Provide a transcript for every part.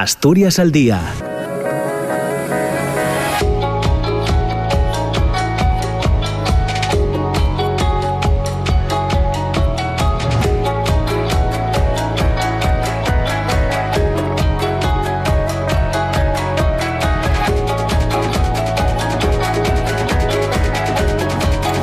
Asturias al Día.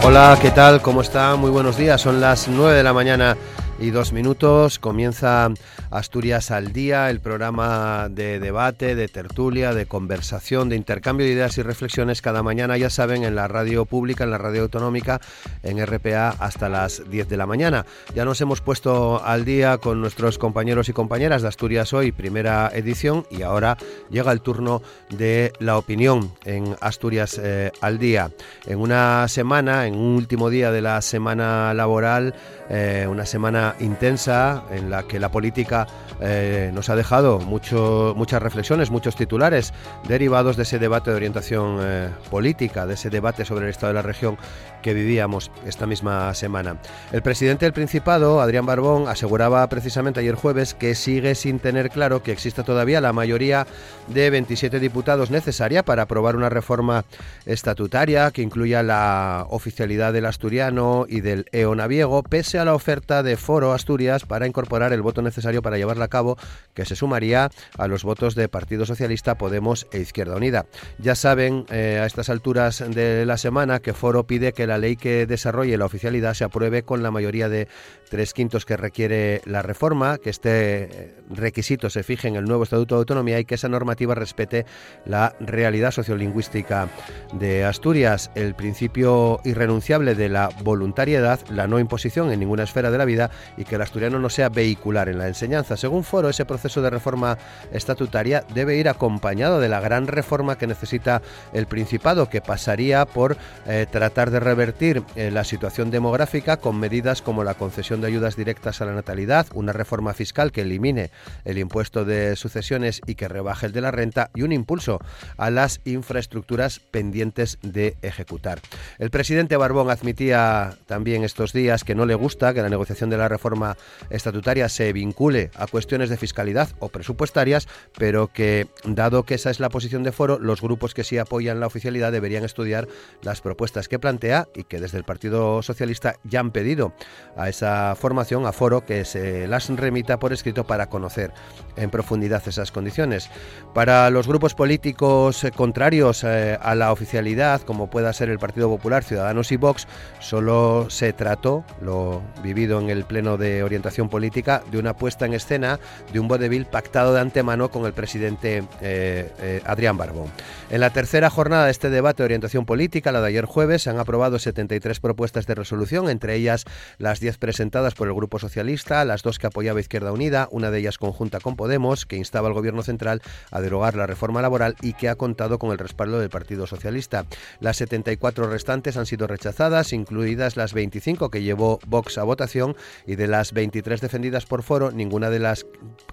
Hola, ¿qué tal? ¿Cómo está? Muy buenos días. Son las 9 de la mañana y dos minutos. Comienza Asturias al Día, el programa de debate, de tertulia, de conversación, de intercambio de ideas y reflexiones cada mañana, ya saben, en la radio pública, en la radio autonómica, en RPA hasta las 10 de la mañana. Ya nos hemos puesto al día con nuestros compañeros y compañeras de Asturias Hoy, primera edición, y ahora llega el turno de la opinión en Asturias eh, al Día. En una semana, en un último día de la semana laboral, eh, una semana intensa en la que la política eh, nos ha dejado mucho, muchas reflexiones, muchos titulares derivados de ese debate de orientación eh, política, de ese debate sobre el estado de la región que vivíamos esta misma semana. El presidente del Principado, Adrián Barbón, aseguraba precisamente ayer jueves que sigue sin tener claro que exista todavía la mayoría de 27 diputados necesaria para aprobar una reforma estatutaria que incluya la oficialidad del asturiano y del eonaviego, pese a la oferta de Foro Asturias para incorporar el voto necesario para llevarla a cabo, que se sumaría a los votos de Partido Socialista, Podemos e Izquierda Unida. Ya saben eh, a estas alturas de la semana que Foro pide que la ley que desarrolle la oficialidad se apruebe con la mayoría de tres quintos que requiere la reforma, que este eh, requisito se fije en el nuevo Estatuto de Autonomía y que esa normativa respete la realidad sociolingüística de Asturias, el principio irrenunciable de la voluntariedad, la no imposición en ninguna esfera de la vida y que el asturiano no sea vehicular en la enseñanza. Según Foro, ese proceso de reforma estatutaria debe ir acompañado de la gran reforma que necesita el Principado, que pasaría por eh, tratar de revertir eh, la situación demográfica con medidas como la concesión de ayudas directas a la natalidad, una reforma fiscal que elimine el impuesto de sucesiones y que rebaje el de la renta y un impulso a las infraestructuras pendientes de ejecutar. El presidente Barbón admitía también estos días que no le gusta que la negociación de la reforma estatutaria se vincule a cuestiones de fiscalidad o presupuestarias, pero que dado que esa es la posición de foro, los grupos que sí apoyan la oficialidad deberían estudiar las propuestas que plantea y que desde el Partido Socialista ya han pedido a esa formación, a foro, que se las remita por escrito para conocer en profundidad esas condiciones. Para los grupos políticos eh, contrarios eh, a la oficialidad, como pueda ser el Partido Popular, Ciudadanos y Vox, solo se trató, lo vivido en el Pleno de Orientación Política, de una puesta en escena de un vodevil pactado de antemano con el presidente eh, Adrián Barbón. En la tercera jornada de este debate de orientación política, la de ayer jueves, se han aprobado 73 propuestas de resolución, entre ellas las 10 presentadas por el Grupo Socialista, las dos que apoyaba Izquierda Unida, una de ellas conjunta con Podemos, que instaba al Gobierno central a derogar la reforma laboral y que ha contado con el respaldo del Partido Socialista. Las 74 restantes han sido rechazadas, incluidas las 25 que llevó Vox a votación y de las 23 defendidas por Foro, ninguna de las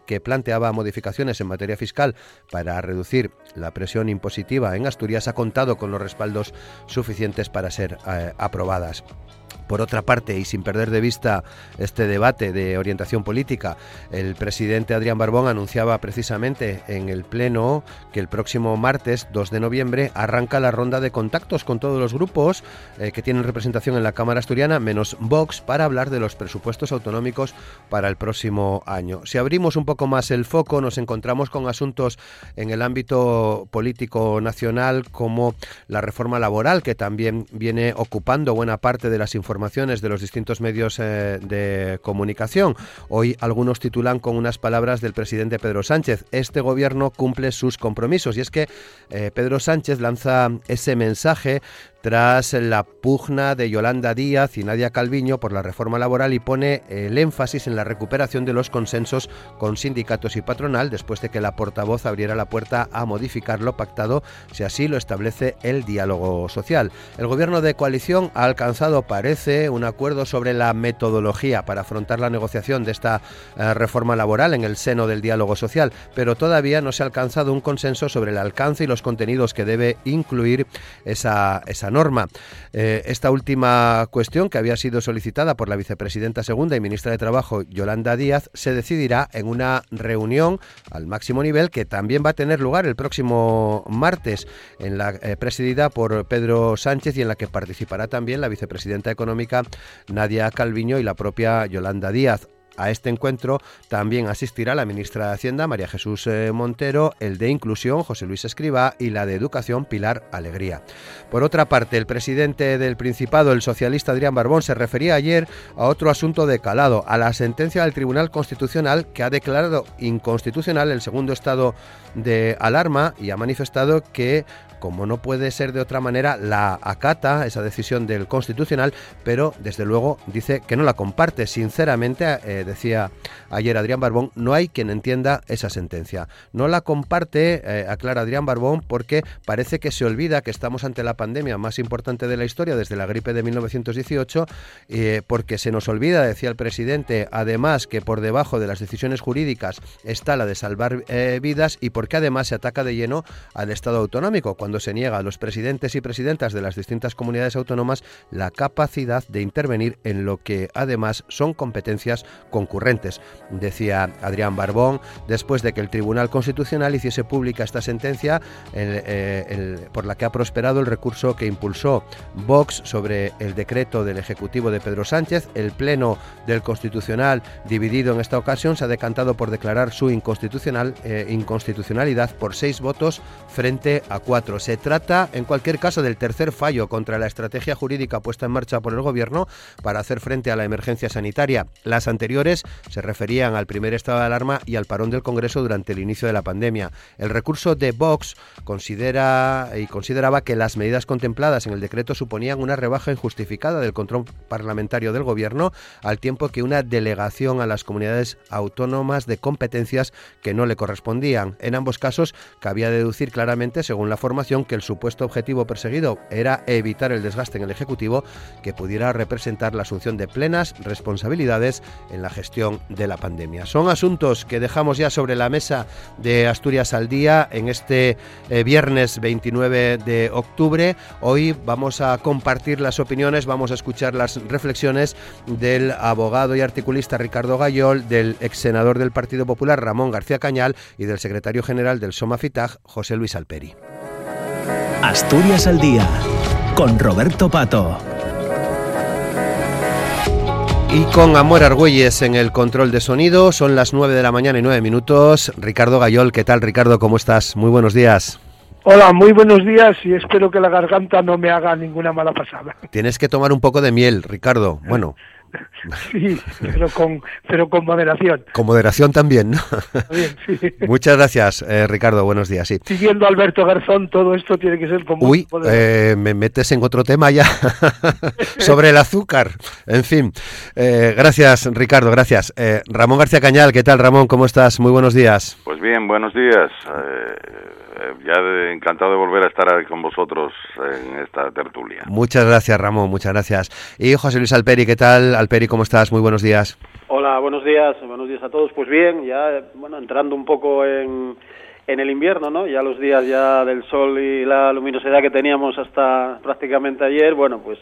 que planteaba modificaciones en materia fiscal para reducir la presión impositiva en Asturias ha contado con los respaldos suficientes para ser eh, aprobadas. Por otra parte, y sin perder de vista este debate de orientación política, el presidente Adrián Barbón anunciaba precisamente en el Pleno que el próximo martes 2 de noviembre arranca la ronda de contactos con todos los grupos eh, que tienen representación en la Cámara Asturiana, menos Vox, para hablar de los presupuestos autonómicos para el próximo año. Si abrimos un poco más el foco, nos encontramos con asuntos en el ámbito político nacional como la reforma laboral, que también viene ocupando buena parte de las informaciones de los distintos medios eh, de comunicación. Hoy algunos titulan con unas palabras del presidente Pedro Sánchez. Este gobierno cumple sus compromisos y es que eh, Pedro Sánchez lanza ese mensaje tras la pugna de Yolanda Díaz y Nadia Calviño por la reforma laboral y pone el énfasis en la recuperación de los consensos con sindicatos y patronal después de que la portavoz abriera la puerta a modificar lo pactado si así lo establece el diálogo social. El gobierno de coalición ha alcanzado, parece, un acuerdo sobre la metodología para afrontar la negociación de esta eh, reforma laboral en el seno del diálogo social, pero todavía no se ha alcanzado un consenso sobre el alcance y los contenidos que debe incluir esa, esa norma. Eh, esta última cuestión, que había sido solicitada por la vicepresidenta segunda y ministra de Trabajo, Yolanda Díaz, se decidirá en una reunión al máximo nivel que también va a tener lugar el próximo martes, en la eh, presidida por Pedro Sánchez y en la que participará también la vicepresidenta económica Nadia Calviño y la propia Yolanda Díaz. A este encuentro también asistirá la ministra de Hacienda, María Jesús eh, Montero, el de Inclusión, José Luis Escriba, y la de Educación, Pilar Alegría. Por otra parte, el presidente del Principado, el socialista Adrián Barbón, se refería ayer a otro asunto de calado, a la sentencia del Tribunal Constitucional que ha declarado inconstitucional el segundo estado de alarma y ha manifestado que como no puede ser de otra manera, la acata, esa decisión del Constitucional, pero desde luego dice que no la comparte. Sinceramente, eh, decía ayer Adrián Barbón, no hay quien entienda esa sentencia. No la comparte, eh, aclara Adrián Barbón, porque parece que se olvida que estamos ante la pandemia más importante de la historia desde la gripe de 1918, eh, porque se nos olvida, decía el presidente, además que por debajo de las decisiones jurídicas está la de salvar vidas y porque además se ataca de lleno al Estado autonómico. Cuando se niega a los presidentes y presidentas de las distintas comunidades autónomas la capacidad de intervenir en lo que además son competencias concurrentes, decía Adrián Barbón, después de que el Tribunal Constitucional hiciese pública esta sentencia eh, por la que ha prosperado el recurso que impulsó Vox sobre el decreto del Ejecutivo de Pedro Sánchez. El Pleno del Constitucional, dividido en esta ocasión, se ha decantado por declarar su inconstitucional, eh, inconstitucionalidad por seis votos frente a cuatro. Se trata, en cualquier caso, del tercer fallo contra la estrategia jurídica puesta en marcha por el Gobierno para hacer frente a la emergencia sanitaria. Las anteriores se referían al primer estado de alarma y al parón del Congreso durante el inicio de la pandemia. El recurso de Vox considera y consideraba que las medidas contempladas en el decreto suponían una rebaja injustificada del control parlamentario del Gobierno, al tiempo que una delegación a las comunidades autónomas de competencias que no le correspondían. En ambos casos, cabía deducir claramente, según la formación, que el supuesto objetivo perseguido era evitar el desgaste en el Ejecutivo que pudiera representar la asunción de plenas responsabilidades en la gestión de la pandemia. Son asuntos que dejamos ya sobre la mesa de Asturias al día en este eh, viernes 29 de octubre. Hoy vamos a compartir las opiniones, vamos a escuchar las reflexiones del abogado y articulista Ricardo Gayol, del ex senador del Partido Popular Ramón García Cañal y del secretario general del Somafitag José Luis Alperi. Asturias al Día, con Roberto Pato. Y con Amor Argüelles en el control de sonido, son las 9 de la mañana y 9 minutos. Ricardo Gayol, ¿qué tal Ricardo? ¿Cómo estás? Muy buenos días. Hola, muy buenos días y espero que la garganta no me haga ninguna mala pasada. Tienes que tomar un poco de miel, Ricardo. Bueno, Sí, pero con, pero con moderación. Con moderación también, ¿no? Muchas gracias, eh, Ricardo. Buenos días. Sí. Siguiendo a Alberto Garzón, todo esto tiene que ser como. Uy, eh, me metes en otro tema ya sobre el azúcar. En fin, eh, gracias, Ricardo. Gracias. Ramón García Cañal, ¿qué tal, Ramón? ¿Cómo estás? Muy buenos días. Pues bien, buenos días. Ya encantado de volver a estar con vosotros en esta tertulia. Muchas gracias, Ramón. Muchas gracias. Y José Luis Alperi, ¿qué tal? Alperi, ¿cómo estás? Muy buenos días. Hola, buenos días, buenos días a todos. Pues bien, ya bueno, entrando un poco en, en el invierno, ¿no? Ya los días ya del sol y la luminosidad que teníamos hasta prácticamente ayer, bueno, pues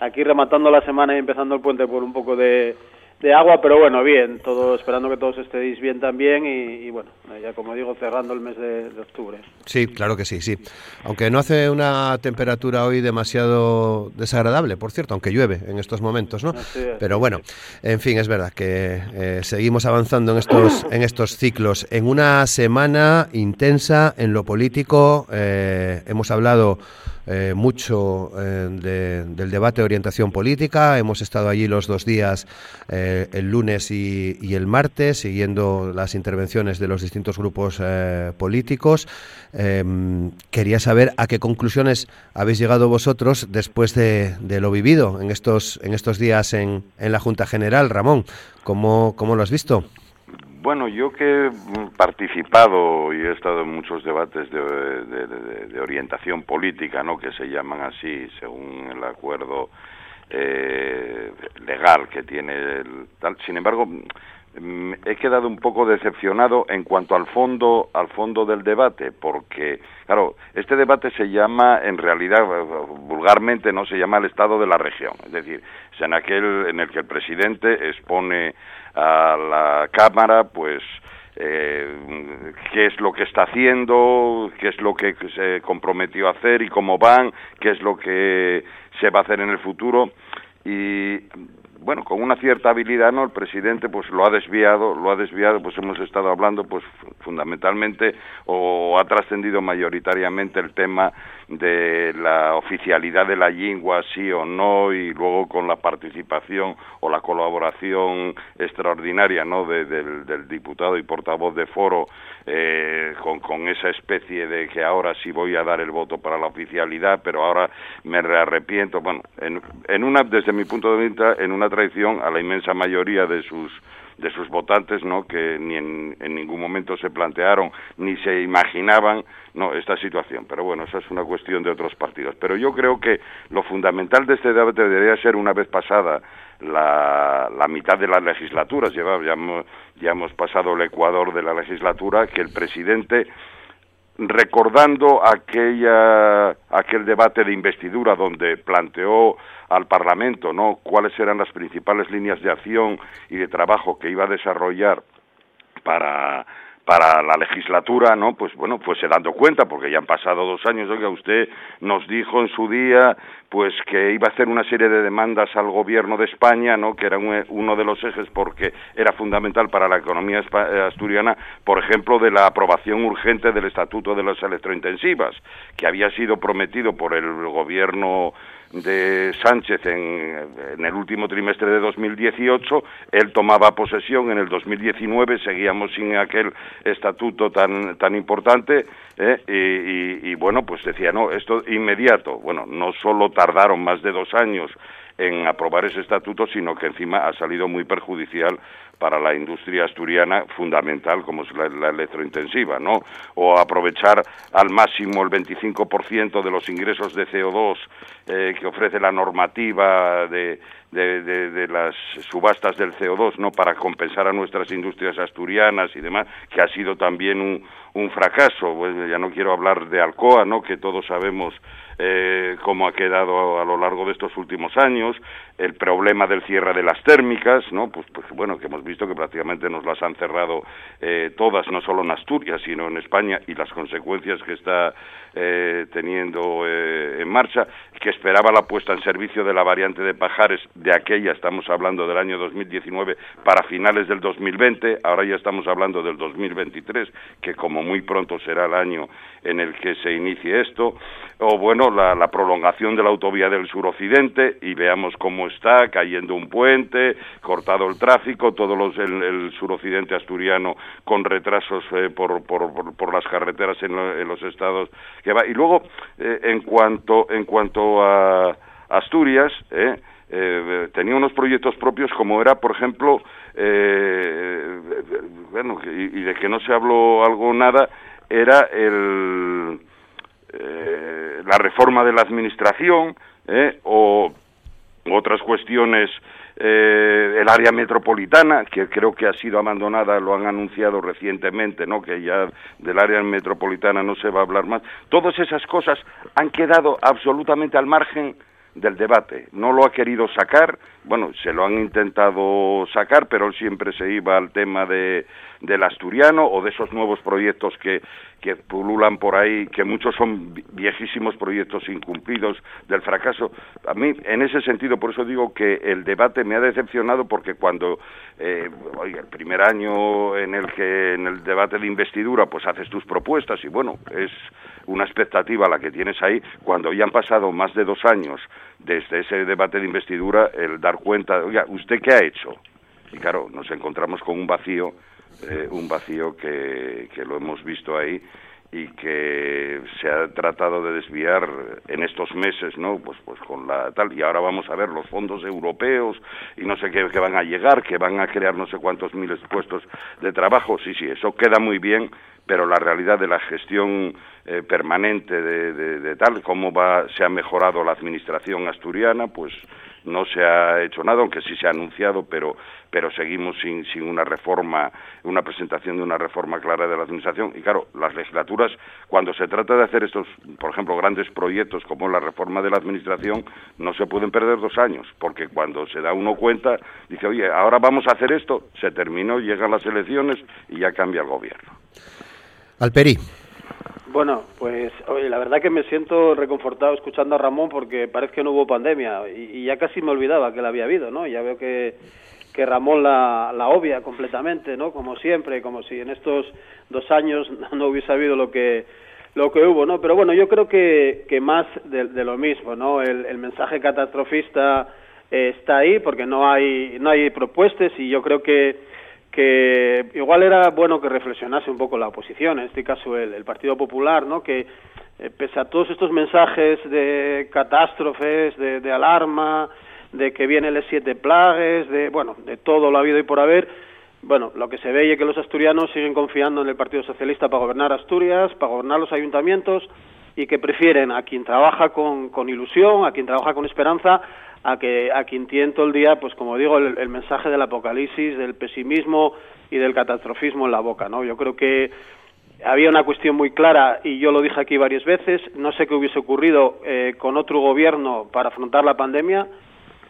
aquí rematando la semana y empezando el puente por un poco de, de agua, pero bueno, bien, todo esperando que todos estéis bien también y, bueno, ya como digo, cerrando el mes de, octubre. Sí, claro que sí, sí. Aunque no hace una temperatura hoy demasiado desagradable, por cierto, aunque llueve en estos momentos, ¿no? pero bueno, en fin, es verdad que eh, seguimos avanzando en estos, en estos ciclos. En una semana intensa en lo político, eh, hemos hablado eh, mucho eh, del debate de orientación política. Hemos estado allí los dos días, eh, el lunes y, el martes, siguiendo las intervenciones de los distintos grupos políticos. Em, quería saber a qué conclusiones habéis llegado vosotros después de, lo vivido en estos, en estos días en, en la Junta General. Ramón, ¿cómo, cómo lo has visto? Bueno, yo que he participado y he estado en muchos debates de, orientación política, ¿no? que se llaman así según el acuerdo eh, legal que tiene el tal. Sin embargo, mm, he quedado un poco decepcionado en cuanto al fondo al fondo del debate porque claro este debate se llama en realidad vulgarmente no se llama el estado de la región es decir es en aquel en el que el presidente expone a la cámara pues eh, qué es lo que está haciendo, qué es lo que se comprometió a hacer y cómo van, qué es lo que se va a hacer en el futuro. Y bueno, con una cierta habilidad, ¿no? El presidente pues lo ha desviado, lo ha desviado, pues hemos estado hablando pues fundamentalmente o ha trascendido mayoritariamente el tema de la oficialidad de la lengua, sí o no, y luego con la participación o la colaboración extraordinaria, ¿no? del, del, diputado y portavoz de foro eh, con, con esa especie de que ahora sí voy a dar el voto para la oficialidad, pero ahora me arrepiento. Bueno, en, en una, desde mi punto de vista, en una traición a la inmensa mayoría de sus de sus votantes, ¿no? Que ni en, en, ningún momento se plantearon ni se imaginaban, no, esta situación. Pero bueno, esa es una cuestión de otros partidos. Pero yo creo que lo fundamental de este debate debería ser una vez pasada la, la mitad de las legislaturas, ya, ya, hemos, ya hemos pasado el ecuador de la legislatura, que el presidente recordando aquella, aquel debate de investidura donde planteó al Parlamento no cuáles eran las principales líneas de acción y de trabajo que iba a desarrollar para para la legislatura, ¿no? Pues bueno, pues se dando cuenta, porque ya han pasado dos años, oiga, usted nos dijo en su día, pues que iba a hacer una serie de demandas al gobierno de España, ¿no? Que era uno de los ejes porque era fundamental para la economía eh, asturiana, por ejemplo, de la aprobación urgente del Estatuto de las Electrointensivas, que había sido prometido por el gobierno de Sánchez en, el último trimestre de 2018, él tomaba posesión en el 2019, seguíamos sin aquel estatuto tan, tan importante, ¿eh? y, bueno, pues decía, no, esto inmediato, bueno, no solo tardaron más de dos años en aprobar ese estatuto, sino que encima ha salido muy perjudicial para la industria asturiana fundamental como es la, la electrointensiva, ¿no? O aprovechar al máximo el 25% de los ingresos de CO2 eh, que ofrece la normativa de, de, de, de, las subastas del CO2, ¿no? Para compensar a nuestras industrias asturianas y demás, que ha sido también un, un fracaso. Pues ya no quiero hablar de Alcoa, ¿no? Que todos sabemos eh, cómo ha quedado a, lo largo de estos últimos años, el problema del cierre de las térmicas, ¿no? Pues, pues bueno, que hemos visto que prácticamente nos las han cerrado eh, todas, no solo en Asturias, sino en España, y las consecuencias que está eh, teniendo eh, en marcha, que esperaba la puesta en servicio de la variante de Pajares, de aquella estamos hablando del año 2019 para finales del 2020, ahora ya estamos hablando del 2023, que como muy pronto será el año en el que se inicie esto, o bueno, la, la prolongación de la autovía del suroccidente, y veamos cómo está, cayendo un puente, cortado el tráfico, todos los, el, el suroccidente asturiano con retrasos eh, por, por, por, por, las carreteras en, lo, en, los estados Y luego, eh, en cuanto, en cuanto a Asturias, eh, eh, tenía unos proyectos propios como era, por ejemplo, bueno, y, de que no se habló algo nada, era el, la reforma de la administración o otras cuestiones eh, el área metropolitana, que creo que ha sido abandonada, lo han anunciado recientemente, ¿no? que ya del área metropolitana no se va a hablar más. Todas esas cosas han quedado absolutamente al margen del debate. No lo ha querido sacar, bueno, se lo han intentado sacar, pero él siempre se iba al tema de, del asturiano o de esos nuevos proyectos que, que pululan por ahí, que muchos son viejísimos proyectos incumplidos del fracaso. A mí, en ese sentido, por eso digo que el debate me ha decepcionado porque cuando, eh, oiga, el primer año en el que en el debate de investidura, pues haces tus propuestas y bueno, es una expectativa la que tienes ahí, cuando ya han pasado más de dos años desde ese debate de investidura, el dar cuenta, oiga, ¿usted qué ha hecho? Y claro, nos encontramos con un vacío eh, un vacío que, que lo hemos visto ahí y que se ha tratado de desviar en estos meses, ¿no? Pues, pues con la tal y ahora vamos a ver los fondos europeos y no sé qué que van a llegar, que van a crear no sé cuántos miles de puestos de trabajo. Sí, sí, eso queda muy bien, pero la realidad de la gestión eh, permanente de, de, de, tal, cómo va, se ha mejorado la administración asturiana, pues no se ha hecho nada, aunque sí se ha anunciado, pero, pero seguimos sin, sin una reforma, una presentación de una reforma clara de la Administración. Y claro, las legislaturas, cuando se trata de hacer estos, por ejemplo, grandes proyectos como la reforma de la Administración, no se pueden perder dos años, porque cuando se da uno cuenta, dice, oye, ahora vamos a hacer esto, se terminó, llegan las elecciones y ya cambia el gobierno. Alperi. Bueno, pues oye, la verdad que me siento reconfortado escuchando a Ramón porque parece que no hubo pandemia y, ya casi me olvidaba que la había habido, ¿no? Ya veo que, que Ramón la, la obvia completamente, ¿no? Como siempre, como si en estos dos años no hubiese habido lo que lo que hubo, ¿no? Pero bueno, yo creo que, que más de, lo mismo, ¿no? El, el mensaje catastrofista eh, está ahí porque no hay no hay propuestas y yo creo que que igual era bueno que reflexionase un poco la oposición, en este caso el, Partido Popular, ¿no? que eh, pese a todos estos mensajes de catástrofes, de, alarma, de que vienen las siete plagues, de bueno, de todo lo habido y por haber, bueno, lo que se ve es que los asturianos siguen confiando en el Partido Socialista para gobernar Asturias, para gobernar los ayuntamientos y que prefieren a quien trabaja con ilusión, a quien trabaja con esperanza, a que a quien el día, pues como digo, el, mensaje del apocalipsis, del pesimismo y del catastrofismo en la boca, ¿no? Yo creo que había una cuestión muy clara y yo lo dije aquí varias veces. No sé qué hubiese ocurrido eh, con otro gobierno para afrontar la pandemia.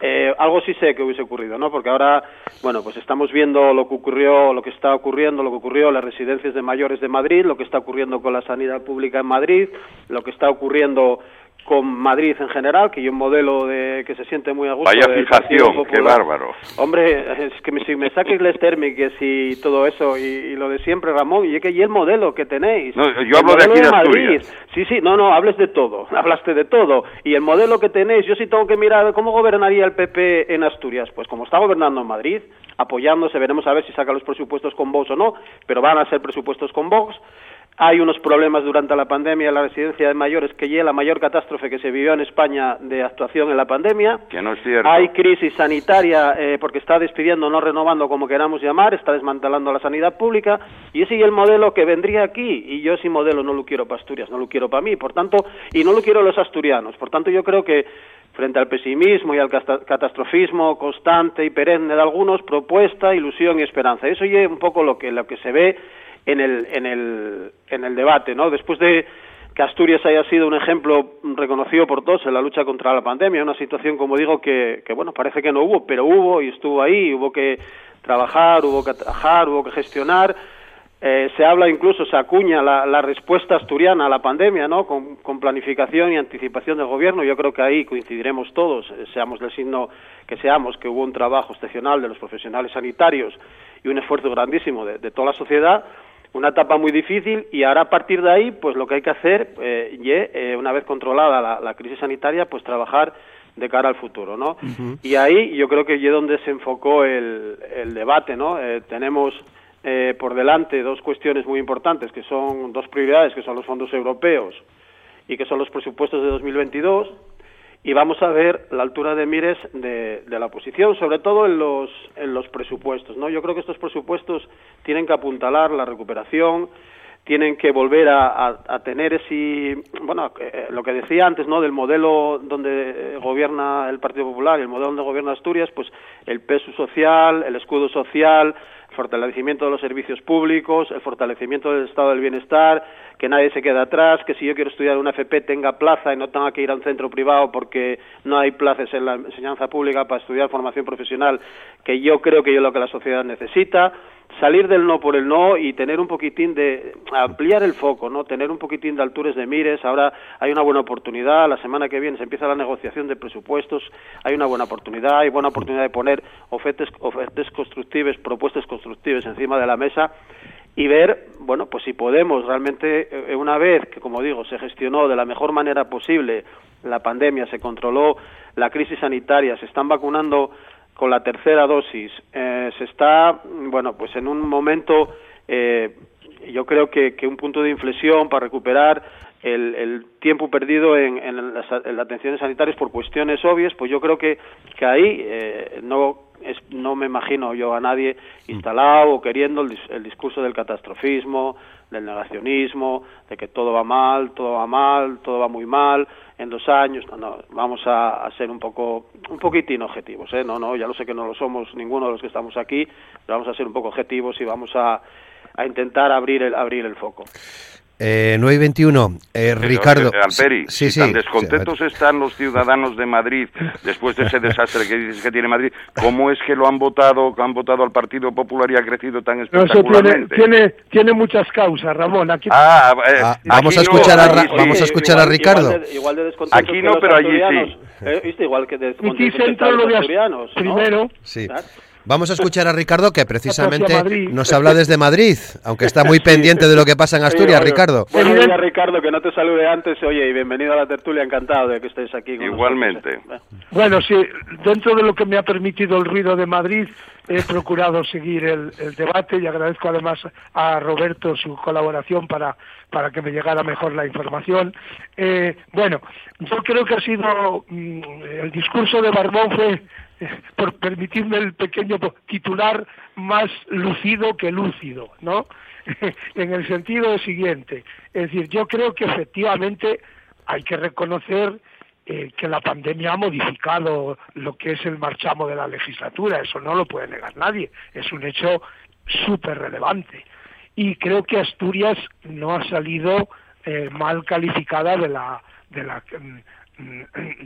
Eh, algo sí sé que hubiese ocurrido, ¿no? Porque ahora, bueno, pues estamos viendo lo que ocurrió, lo que está ocurriendo, lo que ocurrió en las residencias de mayores de Madrid, lo que está ocurriendo con la sanidad pública en Madrid, lo que está ocurriendo con Madrid en general, que hay un modelo de que se siente muy a gusto. Vaya fijación, qué bárbaro. Hombre, es que me, si me saques les térmicas y todo eso, y, lo de siempre, Ramón, y, que, y el modelo que tenéis. No, yo hablo de aquí de, Madrid. Sí, sí, no, no, hables de todo, hablaste de todo. Y el modelo que tenéis, yo sí tengo que mirar cómo gobernaría el PP en Asturias. Pues como está gobernando en Madrid, apoyándose, veremos a ver si saca los presupuestos con Vox o no, pero van a ser presupuestos con Vox. Hay unos problemas durante la pandemia en la residencia de mayores que ya la mayor catástrofe que se vivió en España de actuación en la pandemia. Que no es cierto. Hay crisis sanitaria eh, porque está despidiendo, no renovando como queramos llamar, está desmantelando la sanidad pública y ese es el modelo que vendría aquí y yo ese modelo no lo quiero para Asturias, no lo quiero para mí, por tanto, y no lo quiero los asturianos. Por tanto, yo creo que frente al pesimismo y al catastrofismo constante y perenne de algunos, propuesta, ilusión y esperanza. Eso es un poco lo que, lo que se ve en el, en el, en el debate, ¿no? Después de que Asturias haya sido un ejemplo reconocido por todos en la lucha contra la pandemia, una situación, como digo, que, que bueno, parece que no hubo, pero hubo y estuvo ahí, hubo que trabajar, hubo que trabajar, hubo que gestionar, eh, se habla incluso, se acuña la, la, respuesta asturiana a la pandemia, ¿no? Con, con, planificación y anticipación del gobierno. Yo creo que ahí coincidiremos todos, eh, seamos del signo que seamos, que hubo un trabajo excepcional de los profesionales sanitarios y un esfuerzo grandísimo de, de toda la sociedad una etapa muy difícil y ahora a partir de ahí, pues lo que hay que hacer, eh, eh, una vez controlada la, crisis sanitaria, pues trabajar de cara al futuro, ¿no? Y ahí yo creo que es donde se enfocó el, el debate, ¿no? Eh, tenemos eh, por delante dos cuestiones muy importantes, que son dos prioridades, que son los fondos europeos y que son los presupuestos de 2022 y vamos a ver la altura de mires de, la oposición, sobre todo en los, en los presupuestos. ¿no? Yo creo que estos presupuestos tienen que apuntalar la recuperación, tienen que volver a, tener ese, bueno, eh, lo que decía antes, ¿no? Del modelo donde gobierna el Partido Popular y el modelo donde gobierna Asturias, pues el peso social, el escudo social, fortalecimiento de los servicios públicos, el fortalecimiento del estado del bienestar, que nadie se quede atrás, que si yo quiero estudiar una FP tenga plaza y no tenga que ir a un centro privado porque no hay plazas en la enseñanza pública para estudiar formación profesional, que yo creo que es lo que la sociedad necesita salir del no por el no y tener un poquitín de ampliar el foco, ¿no? Tener un poquitín de alturas de mires. Ahora hay una buena oportunidad, la semana que viene se empieza la negociación de presupuestos, hay una buena oportunidad, hay buena oportunidad de poner ofertas, ofertas constructivas, propuestas constructivas encima de la mesa y ver, bueno, pues si podemos realmente, eh, una vez que, como digo, se gestionó de la mejor manera posible la pandemia, se controló la crisis sanitaria, se están vacunando con la tercera dosis, eh, se está, bueno, pues en un momento eh, yo creo que, que un punto de inflexión para recuperar el, el tiempo perdido en, las, en atenciones sanitarias por cuestiones obvias, pues yo creo que, que ahí eh, no es, no me imagino yo a nadie instalado o queriendo el, el, discurso del catastrofismo, del negacionismo, de que todo va mal, todo va mal, todo va muy mal en dos años. No, no, vamos a, a ser un poco, un poquitín objetivos, ¿eh? No, no, ya lo sé que no lo somos ninguno de los que estamos aquí, pero vamos a ser un poco objetivos y vamos a, a intentar abrir el, abrir el foco. Eh, 9 y 21, eh, Pero, Ricardo. eh, Alperi, sí, si sí. tan descontentos están los ciudadanos de Madrid después de ese desastre que dices que tiene Madrid, ¿cómo es que lo han votado, que han votado al Partido Popular y ha crecido tan No, eso tiene, espectacularmente? tiene, tiene muchas causas, Ramón. Aquí, Ah, eh, Ah, aquí vamos a no, escuchar a aquí Ra- sí. vamos a escuchar a igual- Ricardo. Igual de, igual de descontentos Aquí no, pero allí sí. eh, ¿viste? Igual que de aquí descontentos centra que lo los de asturianos, ¿no? primero. Sí. Vamos a escuchar a Ricardo que precisamente nos habla desde Madrid, aunque está muy pendiente de lo que pasa en Asturias, Ricardo. Buenos días, Ricardo, que no te salude antes. Oye, y bienvenido a la tertulia, encantado de que estés aquí. Con Igualmente. nosotros. Bueno, sí, dentro de lo que me ha permitido el ruido de Madrid, he procurado seguir el, el debate y agradezco además a Roberto su colaboración para, para que me llegara mejor la información. Eh, bueno, yo creo que ha sido mm, el discurso de Barbón fue, por permitirme el pequeño titular, más lucido que lúcido, ¿no? en el sentido siguiente, es decir, yo creo que efectivamente hay que reconocer eh, que la pandemia ha modificado lo que es el marchamo de la legislatura, eso no lo puede negar nadie, es un hecho súper relevante. Y creo que Asturias no ha salido eh, mal calificada de la, de la mm,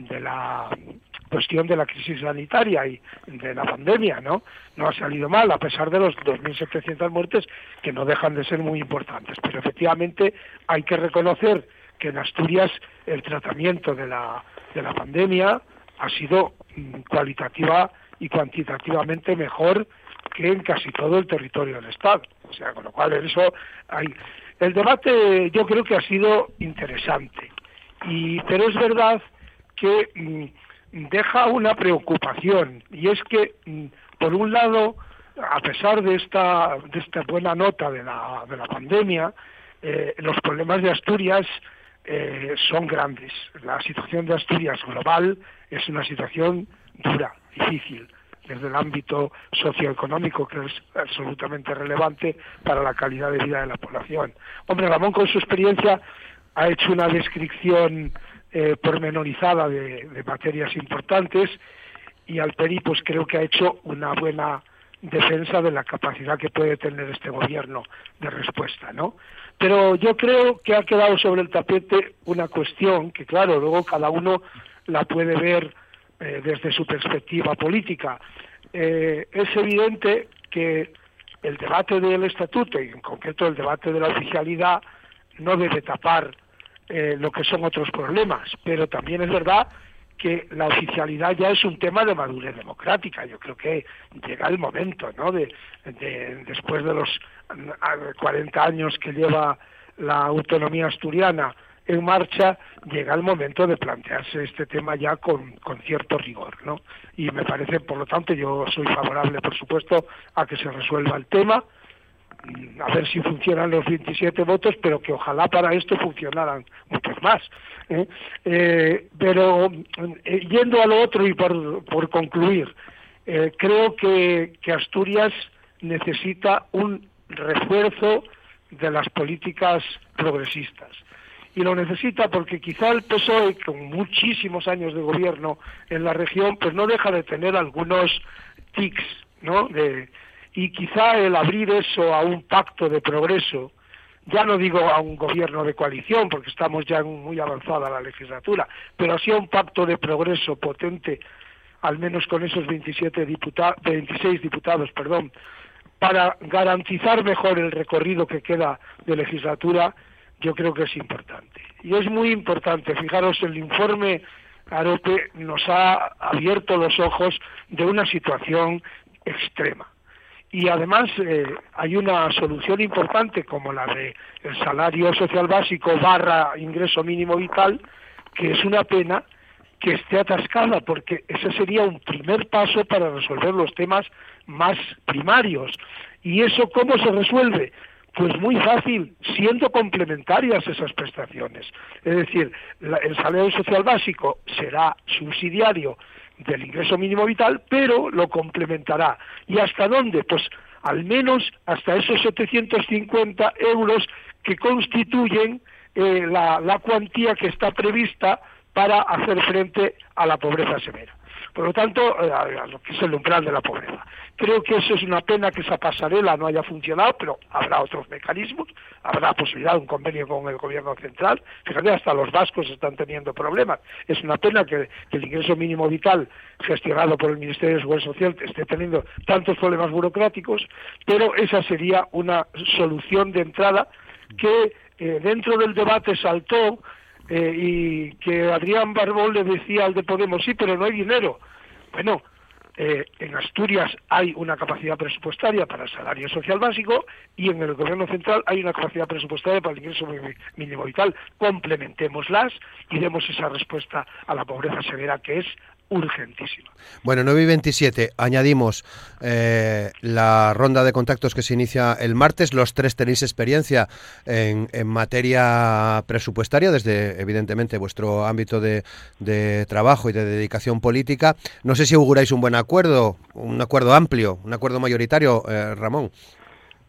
de la cuestión de la crisis sanitaria y de la pandemia, ¿no? No ha salido mal, a pesar de los 2.700 muertes que no dejan de ser muy importantes. Pero efectivamente hay que reconocer que en Asturias el tratamiento de la, de la pandemia ha sido mm, cualitativa y cuantitativamente mejor que en casi todo el territorio del Estado. O sea, con lo cual eso hay... El debate yo creo que ha sido interesante, y, pero es verdad que mm, deja una preocupación, y es que, mm, por un lado, a pesar de esta, de esta buena nota de la, de la pandemia, eh, los problemas de Asturias eh, son grandes. La situación de Asturias global es una situación dura, difícil, desde el ámbito socioeconómico, que es absolutamente relevante para la calidad de vida de la población. Hombre, Ramón, con su experiencia, ha hecho una descripción eh, pormenorizada de, materias importantes y Alperi, pues creo que ha hecho una buena defensa de la capacidad que puede tener este gobierno de respuesta, ¿no? Pero yo creo que ha quedado sobre el tapete una cuestión que, claro, luego cada uno la puede ver eh, desde su perspectiva política. Eh, es evidente que el debate del estatuto y en concreto el debate de la oficialidad no debe tapar eh, lo que son otros problemas, pero también es verdad que la oficialidad ya es un tema de madurez democrática. Yo creo que llega el momento, ¿no? De, de después de los 40 años que lleva la autonomía asturiana en marcha, llega el momento de plantearse este tema ya con, con cierto rigor, ¿no? Y me parece, por lo tanto, yo soy favorable, por supuesto, a que se resuelva el tema, a ver si funcionan los 27 votos, pero que ojalá para esto funcionaran muchos más. ¿eh? Eh, pero eh, yendo a lo otro y por, por concluir, creo que, que Asturias necesita un refuerzo de las políticas progresistas. Y lo necesita porque quizá el PSOE, con muchísimos años de gobierno en la región, pues no deja de tener algunos tics, ¿no? De, y quizá el abrir eso a un pacto de progreso, ya no digo a un gobierno de coalición, porque estamos ya muy avanzada la legislatura, pero sí a un pacto de progreso potente, al menos con esos 27 diputados, 26 diputados, perdón, para garantizar mejor el recorrido que queda de legislatura, yo creo que es importante. Y es muy importante, fijaros, el informe Arope nos ha abierto los ojos de una situación extrema. Y además eh, hay una solución importante como la de el salario social básico barra ingreso mínimo vital, que es una pena que esté atascada, porque ese sería un primer paso para resolver los temas más primarios. ¿Y eso cómo se resuelve? Pues muy fácil, siendo complementarias esas prestaciones. Es decir, el salario social básico será subsidiario del ingreso mínimo vital, pero lo complementará. ¿Y hasta dónde? Pues al menos hasta esos 750 euros que constituyen eh, la, la cuantía que está prevista para hacer frente a la pobreza severa. Por lo tanto, eh, lo que es el umbral de la pobreza. Creo que eso es una pena que esa pasarela no haya funcionado, pero habrá otros mecanismos, habrá posibilidad de un convenio con el gobierno central. Fíjate, hasta los vascos están teniendo problemas. Es una pena que, el ingreso mínimo vital gestionado por el Ministerio de Seguridad Social esté teniendo tantos problemas burocráticos, pero esa sería una solución de entrada que eh, dentro del debate saltó eh, y que Adrián Barbón le decía al de Podemos, sí, pero no hay dinero. Bueno, eh, en Asturias hay una capacidad presupuestaria para el salario social básico y en el gobierno central hay una capacidad presupuestaria para el ingreso mínimo vital. Complementémoslas y demos esa respuesta a la pobreza severa que es urgentísima. Bueno, 9 y 27, añadimos eh, la ronda de contactos que se inicia el martes. Los tres tenéis experiencia en, materia presupuestaria, desde evidentemente vuestro ámbito de, trabajo y de dedicación política. No sé si auguráis un buen acuerdo, un acuerdo amplio, un acuerdo mayoritario, eh, Ramón.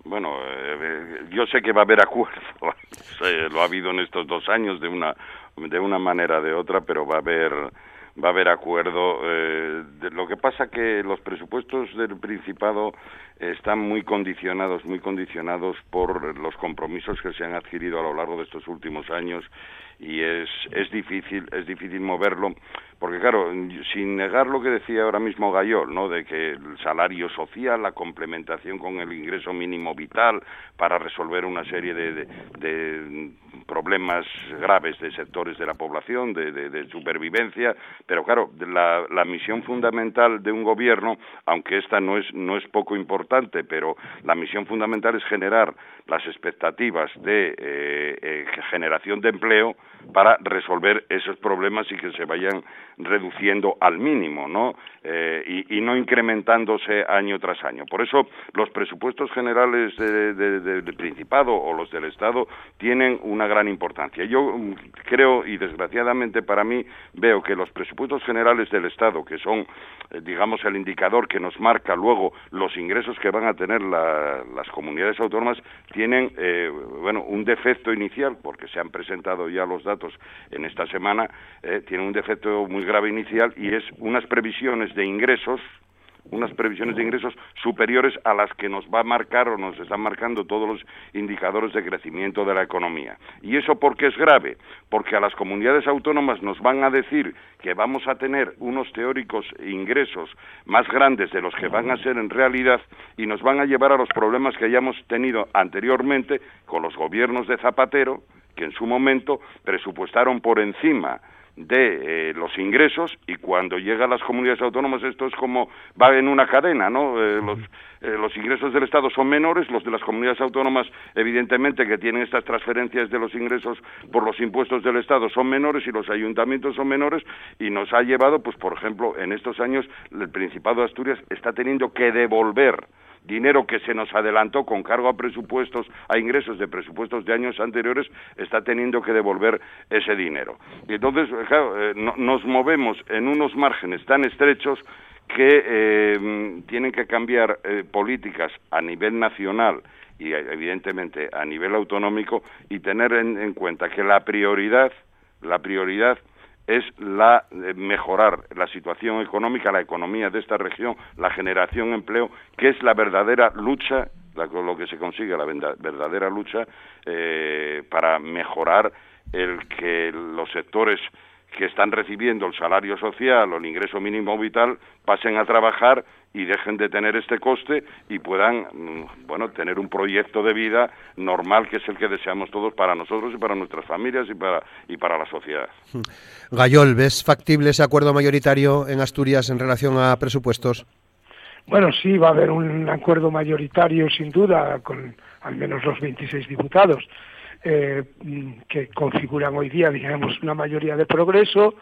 Bueno, eh, yo sé que va a haber acuerdo, lo ha habido en estos dos años de una de una manera o de otra, pero va a haber va a haber acuerdo. Eh, lo que pasa que los presupuestos del Principado están muy condicionados, muy condicionados por los compromisos que se han adquirido a lo largo de estos últimos años y es, es difícil, es difícil moverlo, porque claro, sin negar lo que decía ahora mismo Gayol, ¿no? de que el salario social, la complementación con el ingreso mínimo vital para resolver una serie de, de, problemas graves de sectores de la población, de, de supervivencia, pero claro, la, la, misión fundamental de un gobierno, aunque esta no es, no es poco importante, pero la misión fundamental es generar las expectativas de eh, eh, generación de empleo para resolver esos problemas y que se vayan reduciendo al mínimo, ¿no? Eh, y, no incrementándose año tras año. Por eso los presupuestos generales del Principado o los del Estado tienen una gran importancia. Yo mm, creo, y desgraciadamente para mí, veo que los presupuestos generales del Estado, que son, eh, digamos, el indicador que nos marca luego los ingresos que van a tener las comunidades autónomas, tienen, eh, bueno, un defecto inicial, porque se han presentado ya los datos en esta semana, tienen un defecto muy grave inicial y es unas previsiones de ingresos unas previsiones de ingresos superiores a las que nos va a marcar o nos están marcando todos los indicadores de crecimiento de la economía. ¿Y eso por qué es grave? Porque a las comunidades autónomas nos van a decir que vamos a tener unos teóricos ingresos más grandes de los que van a ser en realidad y nos van a llevar a los problemas que hayamos tenido anteriormente con los gobiernos de Zapatero, que en su momento presupuestaron por encima de eh, los ingresos y cuando llega a las comunidades autónomas esto es como va en una cadena, ¿no? Eh, los, eh, los ingresos del Estado son menores, los de las comunidades autónomas evidentemente que tienen estas transferencias de los ingresos por los impuestos del Estado son menores y los ayuntamientos son menores y nos ha llevado, pues por ejemplo, en estos años el Principado de Asturias está teniendo que devolver dinero que se nos adelantó con cargo a presupuestos, a ingresos de presupuestos de años anteriores, está teniendo que devolver ese dinero. Y entonces, claro, eh, nos movemos en unos márgenes tan estrechos que eh, tienen que cambiar eh, políticas a nivel nacional y evidentemente a nivel autonómico y tener en cuenta que la prioridad, la prioridad es la eh, mejorar la situación económica, la economía de esta región, la generación de empleo, que es la verdadera lucha, lo que se consigue, la verdadera lucha eh, para mejorar el que los sectores que están recibiendo el salario social o el ingreso mínimo vital pasen a trabajar y dejen de tener este coste y puedan, mm, bueno, tener un proyecto de vida normal que es el que deseamos todos para nosotros y para nuestras familias y para, y para la sociedad. Gayol, ¿ves factible ese acuerdo mayoritario en Asturias en relación a presupuestos? Bueno, sí, va a haber un acuerdo mayoritario sin duda con al menos los 26 diputados eh, que configuran hoy día, digamos, una mayoría de progreso.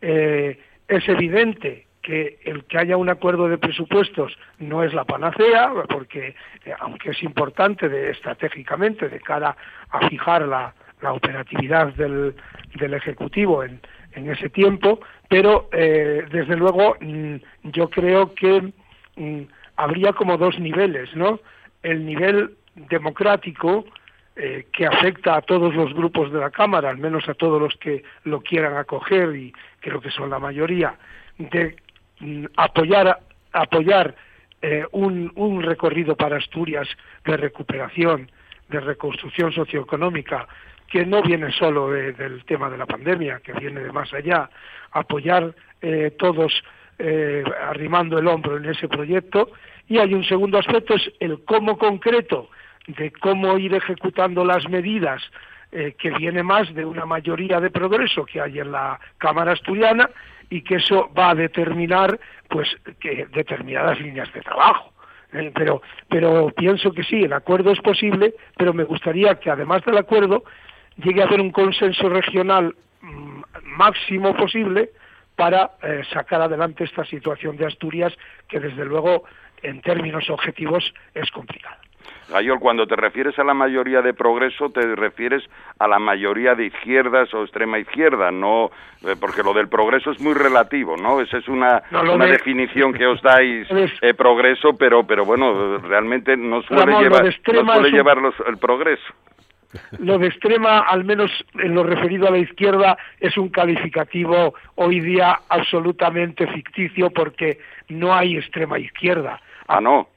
Eh, es evidente que el que haya un acuerdo de presupuestos no es la panacea, porque eh, aunque es importante de, estratégicamente de cara a fijar la, operatividad del, del Ejecutivo en, en, ese tiempo, pero desde luego mm, yo creo que mm, habría como dos niveles, ¿no? El nivel democrático, eh, que afecta a todos los grupos de la Cámara, al menos a todos los que lo quieran acoger y creo que son la mayoría, de mm, apoyar, apoyar eh, un, recorrido para Asturias de recuperación, de reconstrucción socioeconómica, que no viene solo del tema de la pandemia, que viene de más allá, apoyar eh, todos arrimando el hombro en ese proyecto. Y hay un segundo aspecto, es el cómo concreto de cómo ir ejecutando las medidas eh, que viene más de una mayoría de progreso que hay en la Cámara Asturiana y que eso va a determinar pues determinadas líneas de trabajo. Eh, pero, pero pienso que sí, el acuerdo es posible, pero me gustaría que además del acuerdo llegue a haber un consenso regional mm, máximo posible para eh, sacar adelante esta situación de Asturias que desde luego en términos objetivos es complicada. Gayol, cuando te refieres a la mayoría de progreso, te refieres a la mayoría de izquierdas o extrema izquierda, no, eh, porque lo del progreso es muy relativo, ¿no? Esa es una, una definición que os dais eh, progreso, pero, pero bueno, realmente no suele llevar, no suele llevar el progreso. Lo de extrema, al menos en lo referido a la izquierda, es un calificativo hoy día absolutamente ficticio porque no hay extrema izquierda Ah, no.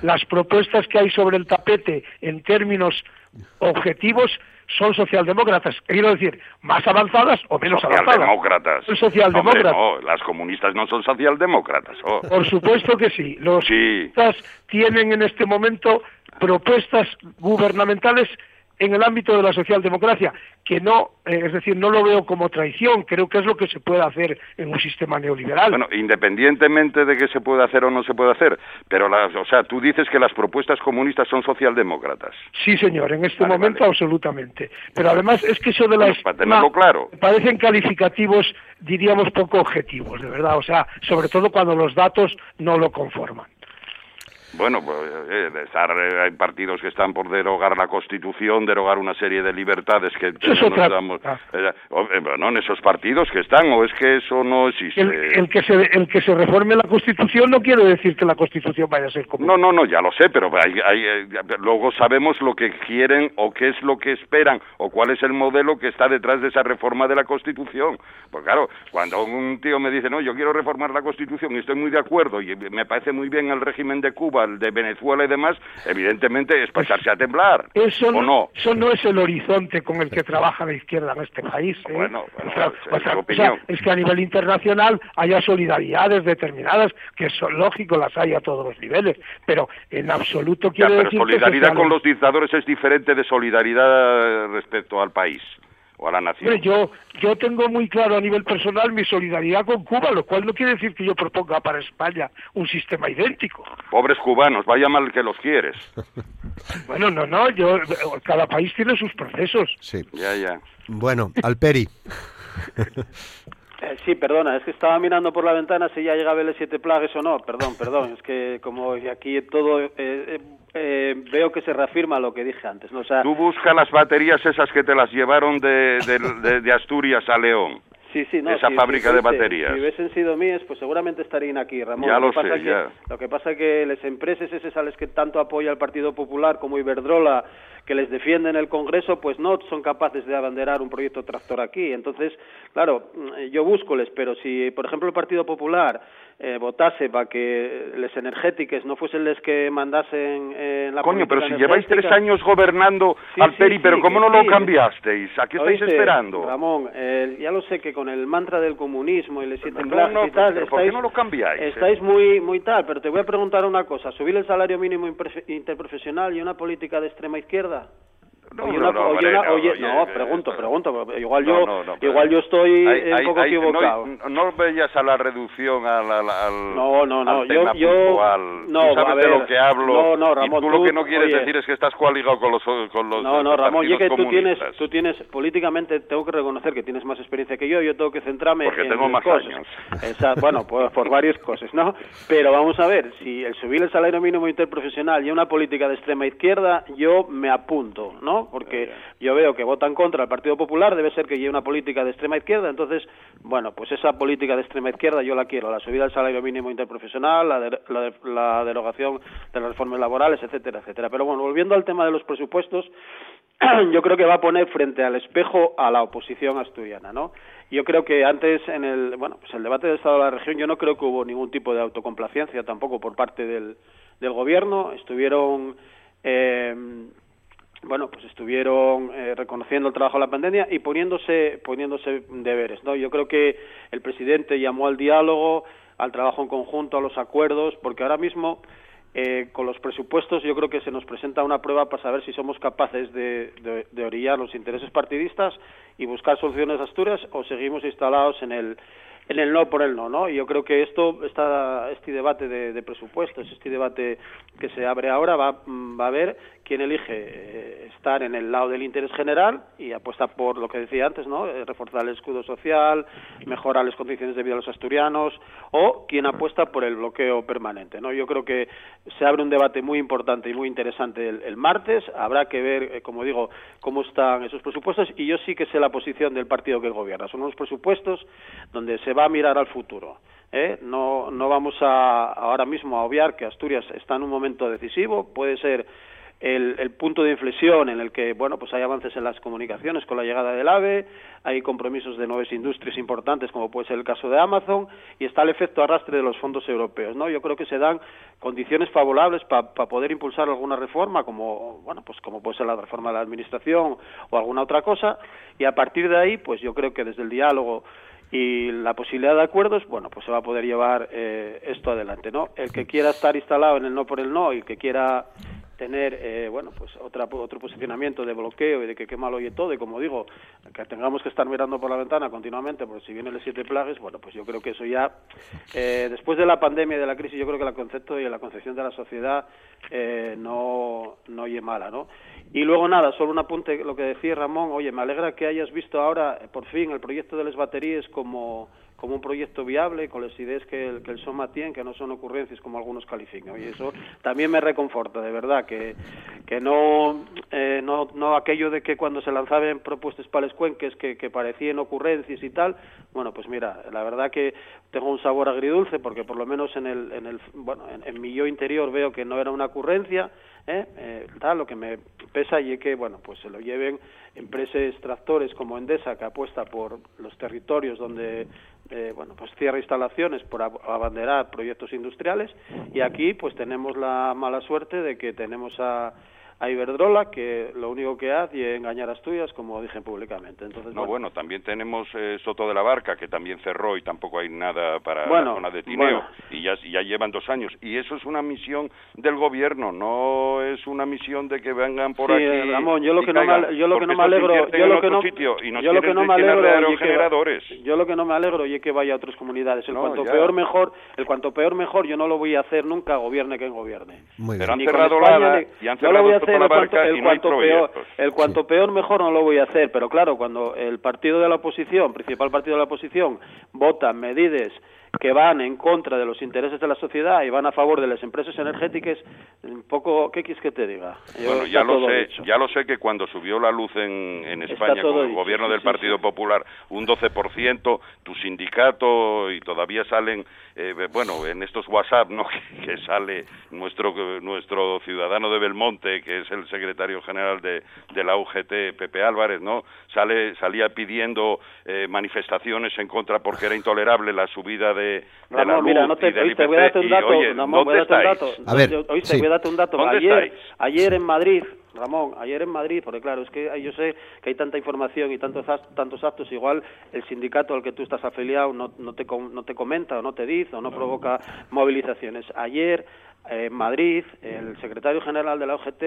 Las propuestas que hay sobre el tapete en términos objetivos son socialdemócratas. Quiero decir, más avanzadas o menos socialdemócratas. Son socialdemócratas. no, las comunistas no son socialdemócratas. Oh. Por supuesto que sí. Los comunistas tienen en este momento propuestas gubernamentales en el ámbito de la socialdemocracia, que no, eh, es decir, no lo veo como traición, creo que es lo que se puede hacer en un sistema neoliberal. Bueno, independientemente de que se puede hacer o no se puede hacer, pero, las, o sea, tú dices que las propuestas comunistas son socialdemócratas. Sí, señor, en este momento absolutamente. Pero además es que eso de las... para tenerlo claro. Parecen calificativos, diríamos, poco objetivos, de verdad, o sea, sobre todo cuando los datos no lo conforman. Bueno, pues eh, eh, hay partidos que están por derogar la Constitución, derogar una serie de libertades que tenemos. Ah. Eh, no en esos partidos que están, o es que eso no existe. El, que se, el que se reforme la Constitución no quiere decir que la Constitución vaya a ser como. No, no, no, ya lo sé, pero hay, luego sabemos lo que quieren o qué es lo que esperan o cuál es el modelo que está detrás de esa reforma de la Constitución. Pues claro, cuando un tío me dice, no, yo quiero reformar la Constitución y estoy muy de acuerdo y me parece muy bien el régimen de Cuba, de Venezuela y demás, evidentemente es pasarse a temblar. Eso ¿o no, Eso no es el horizonte con el que trabaja la izquierda en este país. ¿eh? Bueno, es, que a nivel internacional haya solidaridades determinadas, que son lógico, las hay a todos los niveles, pero en absoluto quiero decir solidaridad con los dictadores es diferente de solidaridad respecto al país a la nación. yo, yo tengo muy claro a nivel personal mi solidaridad con Cuba, lo cual no quiere decir que yo proponga para España un sistema idéntico. Pobres cubanos, vaya mal que los quieres. Bueno, no, no, yo, cada país tiene sus procesos. Sí. Ya, ya. Bueno, Alperi. Eh, sí, perdona, es que estaba mirando por la ventana si ya llegaba el 7 Plagues o no. Perdón, perdón, es que como aquí todo eh, eh, veo que se reafirma lo que dije antes. ¿no? Sea, Tú buscas las baterías esas que te las llevaron de, de, Asturias a León. Sí, sí, no, esa fábrica de baterías. Si hubiesen sido mías, pues seguramente estarían aquí, Ramón. Ya lo, que sé, ya. Lo que pasa es que las empresas esas a las que tanto apoya el Partido Popular, como Iberdrola, que les defienden el Congreso, pues no son capaces de abanderar un proyecto tractor aquí. Entonces, claro, yo buscoles, pero si, por ejemplo, el Partido Popular eh, votase para que les energéticos no fuesen los que mandasen en la Coño, pero si lleváis tres años gobernando al Peri, pero ¿cómo no lo cambiasteis? ¿A qué estáis esperando? Ramón, eh, ya lo sé que con el mantra del comunismo y le siete no, no, y tal, estáis, ¿por qué no lo cambiáis? Estáis muy, muy tal, pero te voy a preguntar una cosa. ¿Subir el salario mínimo interprofesional y una política de extrema izquierda? No, Oye, no, no, oye, no, oye, oye, no, eh, pregunto, eh, pregunto, igual yo, igual yo estoy Hay- un poco hay- equivocado. No, veías a la reducción al, al, al- No, no, no, al yo- tema yo- puntual. no, tú sabes a de lo que hablo. no, no, Ramón, y tú, lo que no quieres oye. decir es que estás coaligado con los con los No, no, Ramón, y es que tú tienes, tú tienes, políticamente tengo que reconocer que tienes más experiencia que yo, yo tengo que centrarme Porque en tengo más cosas. años. Esa- bueno, pues por varias cosas, ¿no? Pero vamos a ver, si el subir el salario mínimo interprofesional y una política de extrema izquierda, yo me apunto, ¿no? Porque yo veo que votan contra el Partido Popular, debe ser que lleve una política de extrema izquierda, entonces, bueno, pues esa política de extrema izquierda yo la quiero, la subida del salario mínimo interprofesional, la, de- la, de- la derogación de las reformas laborales, etcétera, etcétera. Pero bueno, volviendo al tema de los presupuestos, yo creo que va a poner frente al espejo a la oposición asturiana, ¿no? Yo creo que antes en el, bueno, pues el debate del Estado de la región yo no creo que hubo ningún tipo de autocomplacencia tampoco por parte del, del gobierno, estuvieron eh, bueno, pues estuvieron eh, reconociendo el trabajo de la pandemia y poniéndose poniéndose deberes, ¿no? Yo creo que el presidente llamó al diálogo, al trabajo en conjunto, a los acuerdos, porque ahora mismo eh, con los presupuestos yo creo que se nos presenta una prueba para saber si somos capaces de, de, de orillar los intereses partidistas y buscar soluciones a Asturias o seguimos instalados en el en el no por el no, ¿no? Y yo creo que esto, esta, este debate de, de presupuestos, este debate que se abre ahora, va, mm, va a ver quién elige eh, estar en el lado del interés general y apuesta por lo que decía antes, ¿no? Eh, reforzar el escudo social, mejorar las condiciones de vida de los asturianos, o quien apuesta por el bloqueo permanente, ¿no? Yo creo que se abre un debate muy importante y muy interesante el, el martes. Habrá que ver, eh, como digo, cómo están esos presupuestos y yo sí que sé la posición del partido que gobierna. Son unos presupuestos donde se va a mirar al futuro. ¿eh? No, no vamos a, ahora mismo a obviar que Asturias está en un momento decisivo. Puede ser el, punto de inflexión en el que bueno pues hay avances en las comunicaciones con la llegada del AVE, hay compromisos de nuevas industrias importantes como puede ser el caso de Amazon y está el efecto arrastre de los fondos europeos, ¿no? Yo creo que se dan condiciones favorables para pa poder impulsar alguna reforma como bueno pues como puede ser la reforma de la administración o alguna otra cosa y a partir de ahí pues yo creo que desde el diálogo y la posibilidad de acuerdos, bueno, pues se va a poder llevar eh, esto adelante, ¿no? El que quiera estar instalado en el no por el no y el que quiera tener eh, bueno pues otra, otro posicionamiento de bloqueo y de que qué mal oye todo. Y como digo que tengamos que estar mirando por la ventana continuamente porque si vienen los siete plagues bueno pues yo creo que eso ya eh, después de la pandemia y de la crisis yo creo que el concepto y la concepción de la sociedad eh, no no oye mala no y luego nada solo un apunte lo que decía Ramón oye me alegra que hayas visto ahora por fin el proyecto de las baterías como como un proyecto viable con las ideas que el, que el SOMA tiene, que no son ocurrencias como algunos califican. Y eso también me reconforta, de verdad, que, que no, eh, no, no aquello de que cuando se lanzaban propuestas para los cuenques que, que parecían ocurrencias y tal, bueno, pues mira, la verdad que tengo un sabor agridulce porque por lo menos en el, en el bueno, en, en mi yo interior veo que no era una ocurrencia, ¿eh? Eh, tal, lo que me pesa y es que, bueno, pues se lo lleven empresas tractores como Endesa, que apuesta por los territorios donde eh, bueno, pues cierra instalaciones por abanderar proyectos industriales y aquí pues tenemos la mala suerte de que tenemos a, a Iberdrola que lo único que hace es engañar a Asturias como dije públicamente. Entonces, no, bueno, también tenemos eh, Soto de la Barca que también cerró y tampoco hay nada para bueno, la zona de Tineo bueno. y ya, ya llevan dos años y eso es una misión del gobierno, no es una misión de que vengan por sí, aquí. Ramón, yo lo que no me, yo lo que no me alegro, yo lo que no, sitio y nos yo lo que no me alegro, de y que, aerogeneradores. yo lo que no me alegro y es que vaya a otras comunidades. El No, cuanto ya. peor mejor, el cuanto peor mejor, yo no lo voy a hacer nunca, gobierne quien gobierne. Muy Pero bien. han Ni con cerrado España, la ni- y han yo lo voy a cerrado hacer el cuanto, el no peor, el cuanto peor mejor no lo voy a hacer, pero claro, cuando el partido de la oposición, principal partido de la oposición, vota medidas que van en contra de los intereses de la sociedad y van a favor de las empresas energéticas, un poco, ¿qué quieres que te diga? Yo- Bueno, ya lo sé, dicho. ya lo sé que cuando subió la luz en, en España con el dicho, gobierno sí, del Partido sí. Popular un 12%, tu sindicato y todavía salen, eh, bueno, en estos WhatsApp, ¿no? Que, que sale nuestro nuestro ciudadano de Belmonte, que es el secretario general de, de la UGT, Pepe Álvarez, ¿no? Sale salía pidiendo eh, manifestaciones en contra porque era intolerable la subida de, de la Ramón, luz mira, no te, y del oíste, voy a darte un IPC, y, dato, oye, Ramón, ¿dónde voy a darte un estáis? dato. A ver, Oíste, sí. voy a darte un dato. ¿Dónde ayer, estáis? ayer en Madrid, Ramón, ayer en Madrid, porque claro, es que yo sé que hay tanta información y tantos, tantos actos, igual el sindicato al que tú estás afiliado no, no, te, no te comenta o no te dice o no provoca movilizaciones. Ayer eh, en Madrid, el secretario general de la OGT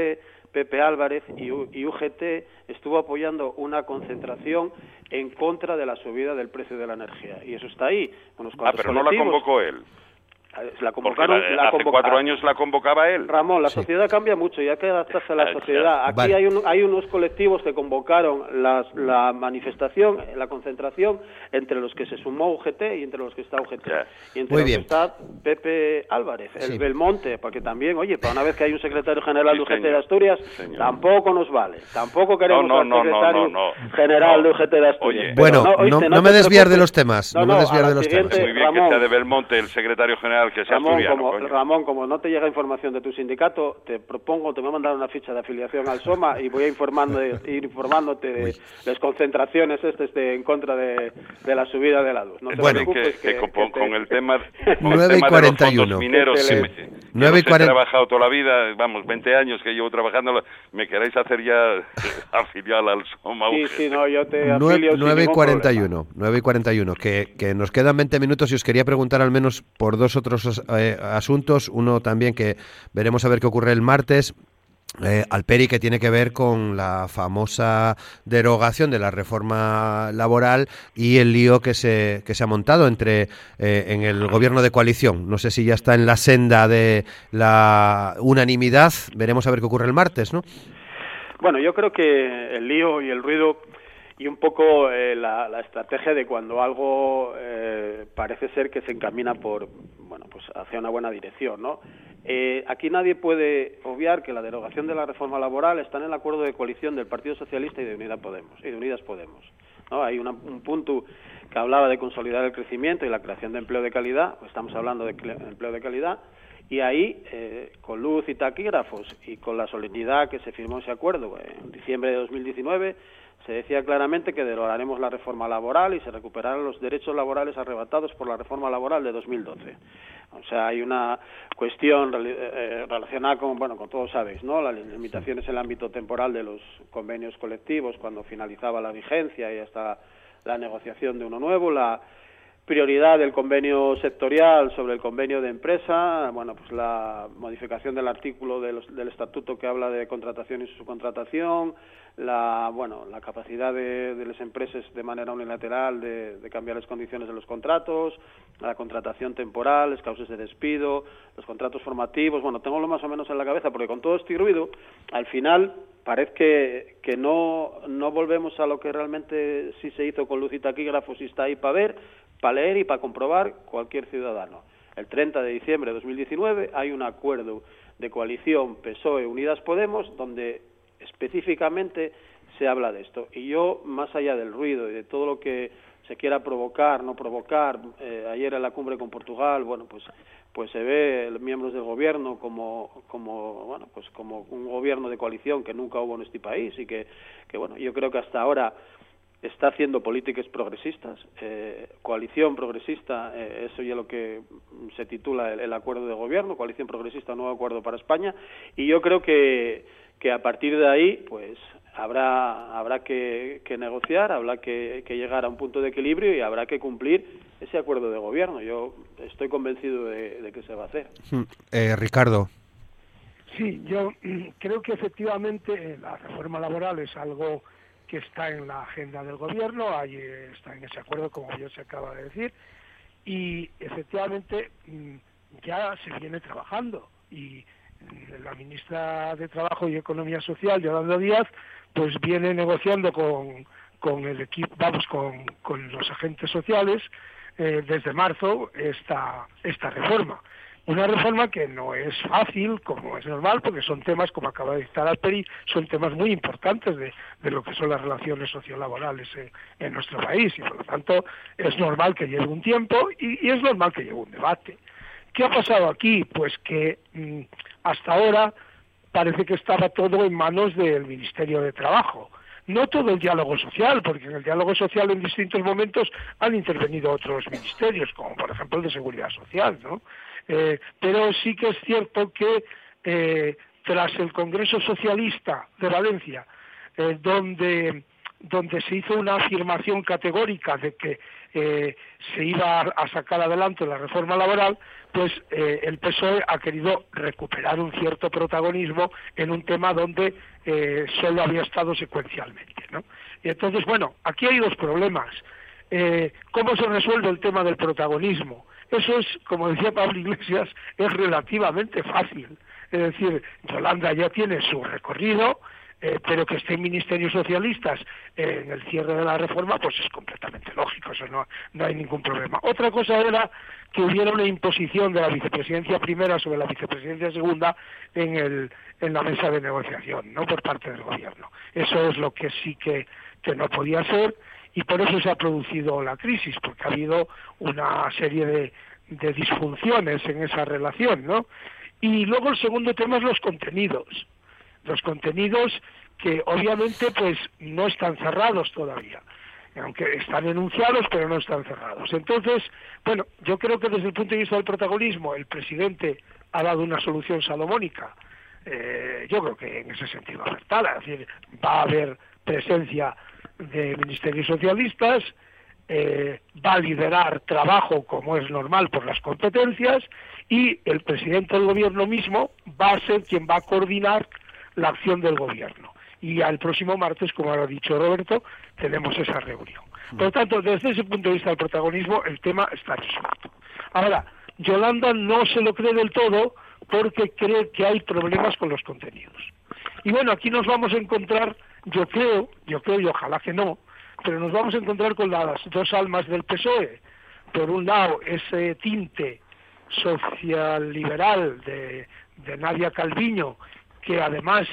Pepe Álvarez y, UGT estuvo apoyando una concentración en contra de la subida del precio de la energía. Y eso está ahí. ah, pero no la convocó él. La convocaron, hace cuatro años la convocaba él. Ramón, la sociedad cambia mucho y hay que adaptarse a la sociedad. Aquí hay, hay unos colectivos que convocaron las, la manifestación, la concentración, entre los que se sumó UGT y entre los que está UGT. Y entre los que está Pepe Álvarez, el Belmonte, porque también, oye, para una vez que hay un secretario general de UGT de Asturias, tampoco nos vale. Tampoco queremos no, no, secretario general de UGT de Asturias. bueno, no, me desviar de los temas. No, me desviar de los temas. Muy bien que sea de Belmonte el secretario general Ramón, como, Ramón, como no te llega información de tu sindicato, te propongo, te voy a mandar una ficha de afiliación al SOMA y voy a informando, ir informándote de las concentraciones este, este en contra de, la subida de la luz. No te bueno, que, con, el tema, 9 y 41. mineros, sí. 9 y 40... he trabajado toda la vida, vamos, 20 años que llevo trabajando, me queréis hacer ya afiliar al SOMA. Sí, sí, no, yo te 9, y 41, 9 y 41, que, que nos quedan 20 minutos y os quería preguntar al menos por dos otros eh, asuntos. Uno también que veremos a ver qué ocurre el martes. Eh, Alperi, que tiene que ver con la famosa derogación de la reforma laboral y el lío que se, que se ha montado entre eh, en el gobierno de coalición. No sé si ya está en la senda de la unanimidad. Veremos a ver qué ocurre el martes, ¿no? Bueno, yo creo que el lío y el ruido y un poco eh, la, estrategia de cuando algo eh, parece ser que se encamina por bueno pues hacia una buena dirección no eh, aquí nadie puede obviar que la derogación de la reforma laboral está en el acuerdo de coalición del Partido Socialista y de Unidad Podemos y de Unidas Podemos no hay un punto que hablaba de consolidar el crecimiento y la creación de empleo de calidad pues estamos hablando de empleo de calidad y ahí, eh, con luz y taquígrafos y con la solemnidad que se firmó ese acuerdo en diciembre de 2019, se decía claramente que derogaremos la reforma laboral y se recuperarán los derechos laborales arrebatados por la reforma laboral de 2012. O sea, hay una cuestión eh, relacionada con, bueno, con todos sabéis, ¿no? Las limitaciones en el ámbito temporal de los convenios colectivos cuando finalizaba la vigencia y hasta la negociación de uno nuevo, la prioridad del convenio sectorial sobre el convenio de empresa, bueno, pues la modificación del artículo del estatuto que habla de contratación y subcontratación, la bueno la capacidad de, las empresas de manera unilateral de, cambiar las condiciones de los contratos, la contratación temporal, las causas de despido, los contratos formativos, bueno, tengo lo más o menos en la cabeza porque con todo este ruido, al final parece que, que no, no volvemos a lo que realmente sí se hizo con luz y taquígrafos y está ahí para ver, para leer y para comprobar cualquier ciudadano. El 30 de diciembre de 2019 hay un acuerdo de coalición PSOE Unidas Podemos donde específicamente se habla de esto. Y yo, más allá del ruido y de todo lo que se quiera provocar, no provocar, eh, ayer en la cumbre con Portugal, bueno, pues pues se ve los miembros del gobierno como como bueno pues como un gobierno de coalición que nunca hubo en este país y que, que bueno yo creo que hasta ahora está haciendo políticas progresistas eh, coalición progresista eh, eso ya es lo que se titula el, el, acuerdo de gobierno coalición progresista nuevo acuerdo para España y yo creo que que a partir de ahí, pues habrá habrá que, negociar, habrá que, llegar a un punto de equilibrio y habrá que cumplir ese acuerdo de gobierno. Yo estoy convencido de, que se va a hacer. Hmm. Eh, Ricardo. Sí, yo creo que efectivamente la reforma laboral es algo que está en la agenda del gobierno, ahí está en ese acuerdo, como yo se acaba de decir, y efectivamente mm, ya se viene trabajando y la ministra de Trabajo y Economía Social, Yolanda Díaz, pues viene negociando con, con el equipo, vamos, con, con los agentes sociales eh, desde marzo esta, esta reforma. Una reforma que no es fácil, como es normal, porque son temas, como acaba de citar Alperi, son temas muy importantes de, de lo que son las relaciones sociolaborales en, nuestro país y por lo tanto es normal que lleve un tiempo y, y es normal que lleve un debate. ¿Qué ha pasado aquí? Pues que mm, hasta ahora parece que estaba todo en manos del Ministerio de Trabajo. No todo el diálogo social, porque en el diálogo social en distintos momentos han intervenido otros ministerios, como por ejemplo el de Seguridad Social, ¿no? Eh, pero sí que es cierto que eh, tras el Congreso Socialista de Valencia, eh, donde donde se hizo una afirmación categórica de que se iba a sacar adelante la reforma laboral, pues eh, el PSOE ha querido recuperar un cierto protagonismo en un tema donde eh, solo había estado secuencialmente. ¿no? Y entonces, bueno, aquí hay dos problemas. ¿Cómo se resuelve el tema del protagonismo? Eso es, como decía Pablo Iglesias, es relativamente fácil. Es decir, Yolanda ya tiene su recorrido, eh, pero que estén ministerios socialistas en el cierre de la reforma, pues es completamente lógico, eso no, no hay ningún problema. Otra cosa era que hubiera una imposición de la vicepresidencia primera sobre la vicepresidencia segunda en, el, en la mesa de negociación, no por parte del gobierno. Eso es lo que sí que, que no podía ser y por eso se ha producido la crisis, porque ha habido una serie de, de disfunciones en esa relación, ¿no? Y luego el segundo tema es los contenidos los contenidos que obviamente pues no están cerrados todavía. Aunque están enunciados pero no están cerrados. Entonces, bueno, yo creo que desde el punto de vista del protagonismo el presidente ha dado una solución salomónica, eh, yo creo que en ese sentido acertada, es decir, va a haber presencia de ministerios socialistas, eh, va a liderar trabajo como es normal por las competencias y el presidente del gobierno mismo va a ser quien va a coordinar la acción del gobierno. Y al próximo martes, como ha dicho Roberto, tenemos esa reunión. Por lo tanto, desde ese punto de vista del protagonismo, el tema está resuelto. Ahora, Yolanda no se lo cree del todo porque cree que hay problemas con los contenidos. Y bueno, aquí nos vamos a encontrar, yo creo, yo creo y ojalá que no, pero nos vamos a encontrar con las dos almas del PSOE. Por un lado, ese tinte social liberal de, de Nadia Calviño que además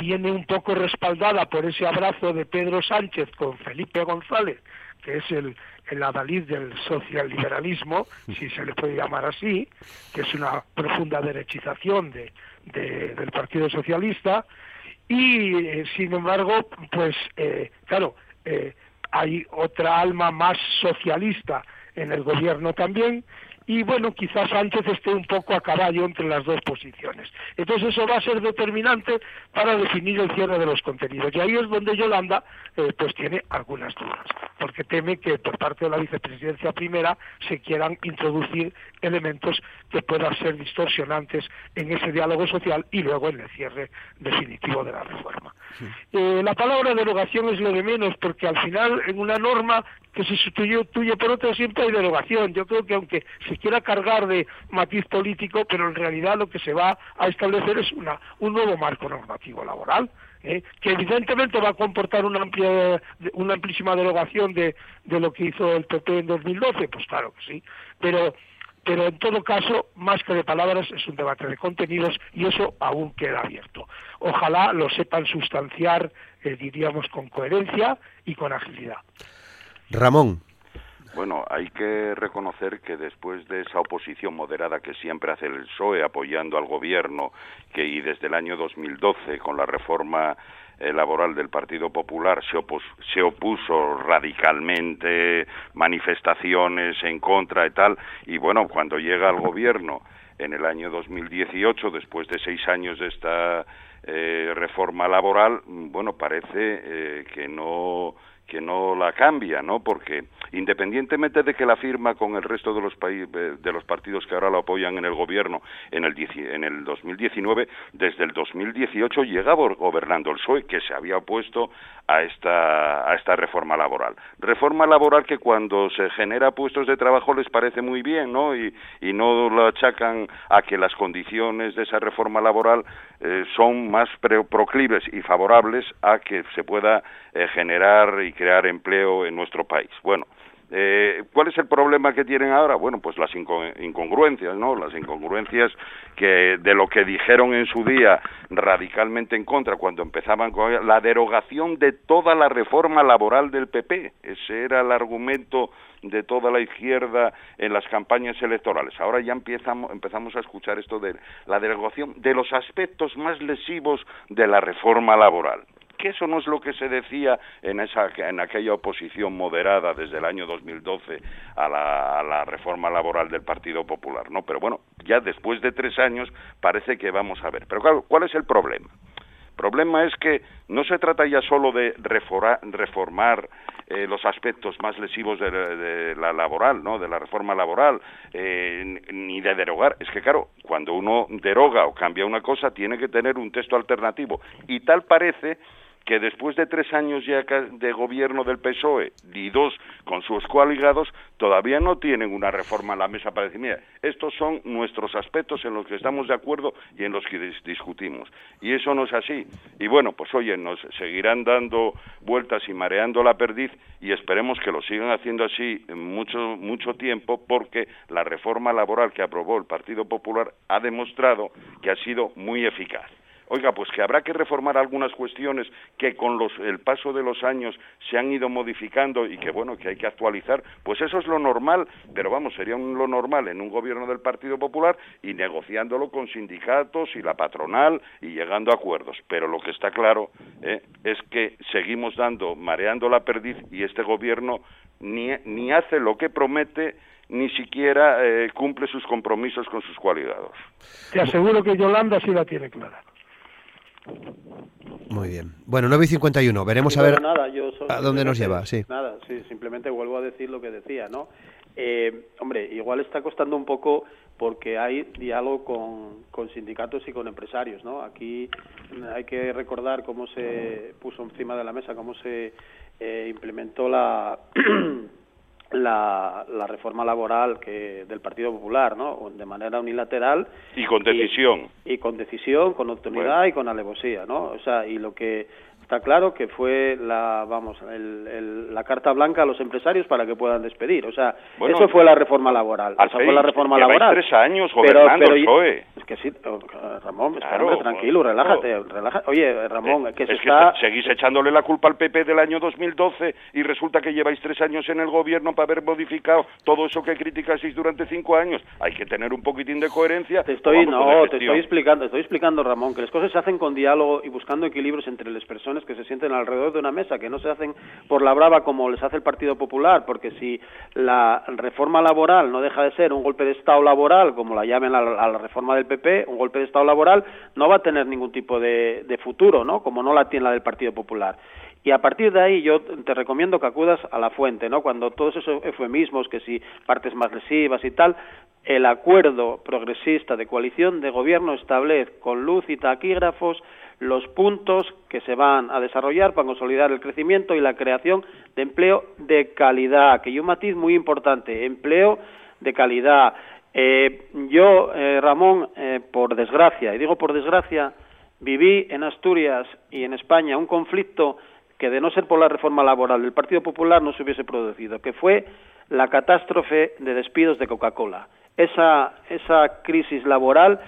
viene un poco respaldada por ese abrazo de Pedro Sánchez con Felipe González, que es el, el adalid del socialliberalismo, si se le puede llamar así, que es una profunda derechización de, del Partido Socialista, y eh, sin embargo, pues eh, claro, eh, hay otra alma más socialista en el gobierno también, y bueno, quizás Sánchez esté un poco a caballo entre las dos posiciones. Entonces eso va a ser determinante para definir el cierre de los contenidos. Y ahí es donde Yolanda eh, pues tiene algunas dudas, porque teme que por parte de la vicepresidencia primera se quieran introducir elementos que puedan ser distorsionantes en ese diálogo social y luego en el cierre definitivo de la reforma. Eh, la palabra derogación es lo de menos, porque al final en una norma que se sustituye por otra siempre hay derogación. Yo creo que aunque se quiera cargar de matiz político, pero en realidad lo que se va a establecer es una, un nuevo marco normativo laboral. ¿eh? que evidentemente va a comportar una amplia una amplísima derogación de, de lo que hizo el PP en 2012, pues claro que sí, pero pero en todo caso, más que de palabras, es un debate de contenidos y eso aún queda abierto. Ojalá lo sepan sustanciar, eh, diríamos, con coherencia y con agilidad. Ramón. Bueno, hay que reconocer que después de esa oposición moderada que siempre hace el PSOE apoyando al gobierno, que y desde el año 2012 con la reforma laboral del Partido Popular se, se opuso radicalmente, manifestaciones en contra y tal, y bueno, cuando llega al gobierno en el año 2018, después de seis años de esta eh, reforma laboral, bueno, parece eh, que no que no la cambia, ¿no? Porque independientemente de que la firma con el resto de los eh, de los partidos que ahora lo apoyan en el gobierno en el en el 2019, desde el 2018 llegaba gobernando el PSOE que se había opuesto a esta a esta reforma laboral. Reforma laboral que cuando se genera puestos de trabajo les parece muy bien, ¿no? Y, y no lo achacan a que las condiciones de esa reforma laboral eh, son más proclives y favorables a que se pueda eh, generar y crear empleo en nuestro país. Bueno, eh, ¿Cuál es el problema que tienen ahora? Bueno, pues las incongruencias, ¿no? Las incongruencias que de lo que dijeron en su día radicalmente en contra cuando empezaban con la derogación de toda la reforma laboral del PP. Ese era el argumento de toda la izquierda en las campañas electorales. Ahora ya empezamos, empezamos a escuchar esto de la derogación de los aspectos más lesivos de la reforma laboral que eso no es lo que se decía en, esa, en aquella oposición moderada desde el año 2012 a la, a la reforma laboral del Partido Popular, ¿no? Pero bueno, ya después de tres años parece que vamos a ver. Pero claro, ¿cuál es el problema? problema es que no se trata ya solo de reformar eh, los aspectos más lesivos de, la laboral, ¿no? De la reforma laboral, eh, ni de derogar. Es que, claro, cuando uno deroga o cambia una cosa, tiene que tener un texto alternativo. Y tal parece que después de tres años ya de gobierno del PSOE y dos con sus coaligados, todavía no tienen una reforma en la mesa para decir, mira, estos son nuestros aspectos en los que estamos de acuerdo y en los que discutimos. Y eso no es así. Y bueno, pues oye, nos seguirán dando vueltas y mareando la perdiz y esperemos que lo sigan haciendo así mucho, mucho tiempo porque la reforma laboral que aprobó el Partido Popular ha demostrado que ha sido muy eficaz. Oiga, pues que habrá que reformar algunas cuestiones que con el paso de los años se han ido modificando y que bueno, que hay que actualizar, pues eso es lo normal, pero vamos, sería lo normal en un gobierno del Partido Popular y negociándolo con sindicatos y la patronal y llegando a acuerdos. Pero lo que está claro eh, es que seguimos dando, mareando la perdiz y este gobierno ni, ni hace lo que promete ni siquiera eh, cumple sus compromisos con sus cualidades. Te aseguro que Yolanda sí la tiene clara. Muy bien. Bueno, 9 y 51. Veremos a ver nada, yo a dónde nos lleva. Sí. Nada, sí, simplemente vuelvo a decir lo que decía, ¿no? Eh, hombre, igual está costando un poco porque hay diálogo con, con, sindicatos y con empresarios, ¿no? Aquí hay que recordar cómo se puso encima de la mesa, cómo se eh, implementó la la, la, reforma laboral que del Partido Popular, ¿no? De manera unilateral y con decisión y, con decisión, con autoridad y con alevosía, ¿no? O sea, y lo que está claro que fue la vamos el, la carta blanca a los empresarios para que puedan despedir. O sea eso fue la reforma laboral. esa fue la reforma laboral. tres años gobernando pero, pero es que sí oh, Ramón tranquilo relájate, relájate. Oye Ramón que se es está que seguís echándole la culpa al PP del año 2012 y resulta que lleváis tres años en el gobierno para haber modificado todo eso que criticasteis durante cinco años. Hay que tener un poquitín de coherencia. Te estoy no te estoy explicando te estoy explicando Ramón que las cosas se hacen con diálogo y buscando equilibrios entre las personas que se sienten alrededor de una mesa, que no se hacen por la brava como les hace el Partido Popular, porque si la reforma laboral no deja de ser un golpe de Estado laboral, como la llamen a la, reforma del PP, un golpe de Estado laboral, no va a tener ningún tipo de, de futuro, ¿no? Como no la tiene la del Partido Popular. Y a partir de ahí yo te recomiendo que acudas a la fuente, ¿no? Cuando todos esos eufemismos, que si partes más lesivas y tal, el acuerdo progresista de coalición de gobierno establece con luz y taquígrafos los puntos que se van a desarrollar para consolidar el crecimiento y la creación de empleo de calidad, que hay un matiz muy importante, empleo de calidad. Eh, yo, eh, Ramón, eh, por desgracia, y digo por desgracia, viví en Asturias y en España un conflicto que de no ser por la reforma laboral del Partido Popular no se hubiese producido, que fue la catástrofe de despidos de Coca-Cola. Esa, esa crisis laboral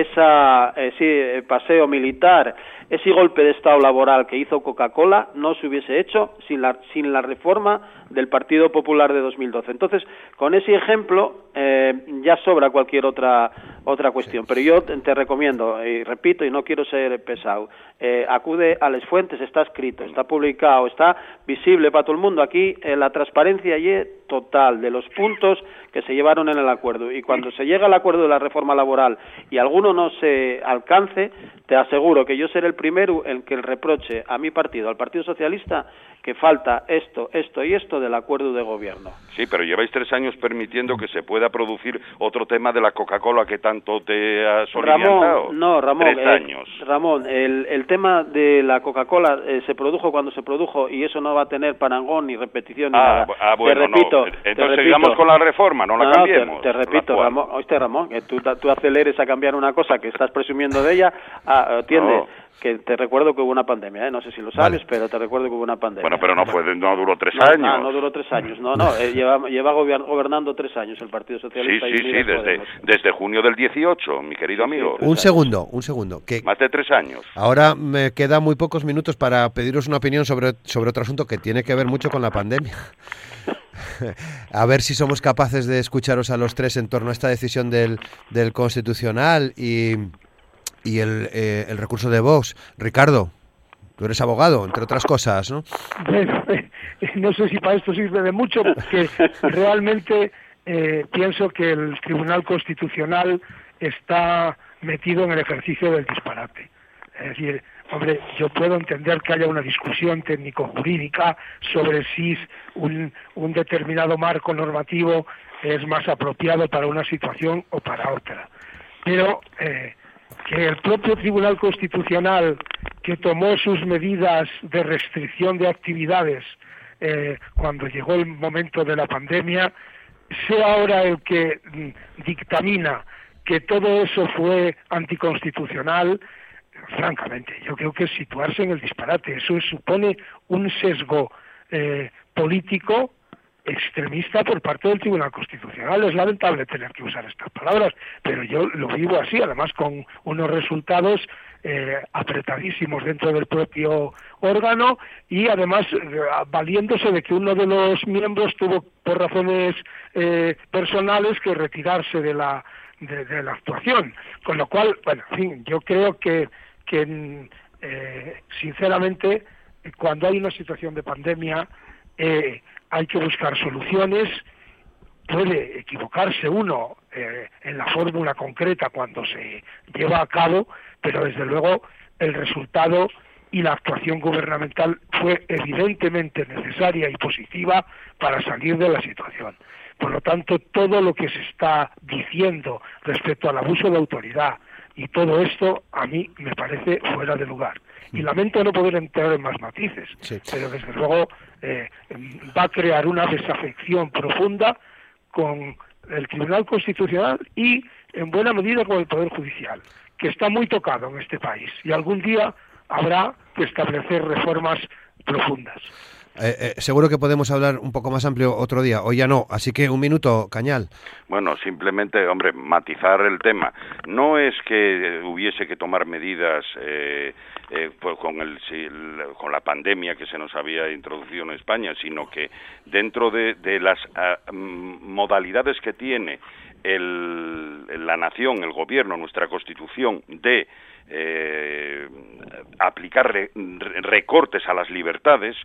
esa, eh, eh, paseo militar, ese golpe de Estado laboral que hizo Coca-Cola no se hubiese hecho sin la, sin la reforma del Partido Popular de 2012. Entonces, con ese ejemplo eh, ya sobra cualquier otra otra cuestión. Pero yo te recomiendo, y repito, y no quiero ser pesado, eh, acude a las fuentes, está escrito, está publicado, está visible para todo el mundo. Aquí eh, la transparencia es total de los puntos que se llevaron en el acuerdo. Y cuando se llega al acuerdo de la reforma laboral y alguno no se alcance, te aseguro que yo seré el primero en que el reproche a mi partido, al Partido Socialista, que falta esto, esto y esto del acuerdo de gobierno. Sí, pero lleváis tres años permitiendo que se pueda producir otro tema de la Coca-Cola que tanto te ha solicitado. Ramón, no, Ramón. Tres años. Ramón, el, el tema de la Coca-Cola eh, se produjo cuando se produjo y eso no va a tener parangón ni repetición ni ah, nada. Ah, bueno, te repito, no. Entonces sigamos con la reforma, no la cambiemos. Te, repito, Ramón, oíste, Ramón, que tú, tú aceleres a cambiar una cosa que estás presumiendo de ella, ah, atiende que te recuerdo que hubo una pandemia, ¿eh? no sé si lo sabes, pero te recuerdo que hubo una pandemia. Bueno, pero no fue, no duró tres no, años. No, no duró tres años, no, no, eh, lleva, lleva gobernando tres años el Partido Socialista. Sí, sí, sí, desde, desde junio del 18, mi querido amigo. un segundo, un segundo. Que Más de tres años. Ahora me quedan muy pocos minutos para pediros una opinión sobre, sobre otro asunto que tiene que ver mucho con la pandemia. a ver si somos capaces de escucharos a los tres en torno a esta decisión del, del Constitucional y y el, eh, el recurso de Vox. Ricardo, tú eres abogado, entre otras cosas, ¿no? no sé si para esto sirve de mucho, porque realmente eh, pienso que el Tribunal Constitucional está metido en el ejercicio del disparate. Es decir, Hombre, yo puedo entender que haya una discusión técnico-jurídica sobre si un, un determinado marco normativo es más apropiado para una situación o para otra. Pero eh, que el propio Tribunal Constitucional, que tomó sus medidas de restricción de actividades eh, cuando llegó el momento de la pandemia, sea ahora el que mm, dictamina que todo eso fue anticonstitucional, francamente, yo creo que es situarse en el disparate. Eso supone un sesgo eh, político extremista por parte del Tribunal Constitucional. Es lamentable tener que usar estas palabras, pero yo lo vivo así, además con unos resultados eh, apretadísimos dentro del propio órgano y además eh, valiéndose de que uno de los miembros tuvo por razones eh, personales que retirarse de la de, la actuación. Con lo cual, bueno, en fin, yo creo que que eh, sinceramente cuando hay una situación de pandemia eh, hay que buscar soluciones puede equivocarse uno eh, en la fórmula concreta cuando se lleva a cabo pero desde luego el resultado y la actuación gubernamental fue evidentemente necesaria y positiva para salir de la situación. Por lo tanto, todo lo que se está diciendo respecto al abuso de autoridad, y todo esto a mí me parece fuera de lugar. Y lamento no poder entrar en más matices, pero desde luego eh, va a crear una desafección profunda con el Tribunal Constitucional y en buena medida con el Poder Judicial, que está muy tocado en este país y algún día habrá que establecer reformas profundas. Eh, eh, seguro que podemos hablar un poco más amplio otro día, hoy ya no, así que un minuto, Cañal. Bueno, simplemente, hombre, matizar el tema. No es que hubiese que tomar medidas eh, pues con, la pandemia que se nos había introducido en España, sino que dentro de, las mm, modalidades que tiene el, la nación, el gobierno, nuestra constitución de aplicar recortes a las libertades,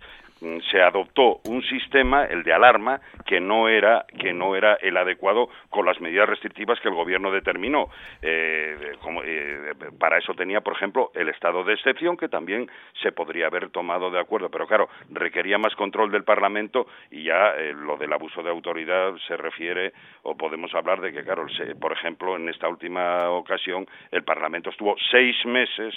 se adoptó un sistema, el de alarma, que no era que no era el adecuado con las medidas restrictivas que el gobierno determinó. Eh, eh, para eso tenía, por ejemplo, el estado de excepción, que también se podría haber tomado de acuerdo, pero claro, requería más control del Parlamento y ya eh, lo del abuso de autoridad se refiere o podemos hablar de que, claro, por ejemplo, en esta última ocasión el Parlamento estuvo seis meses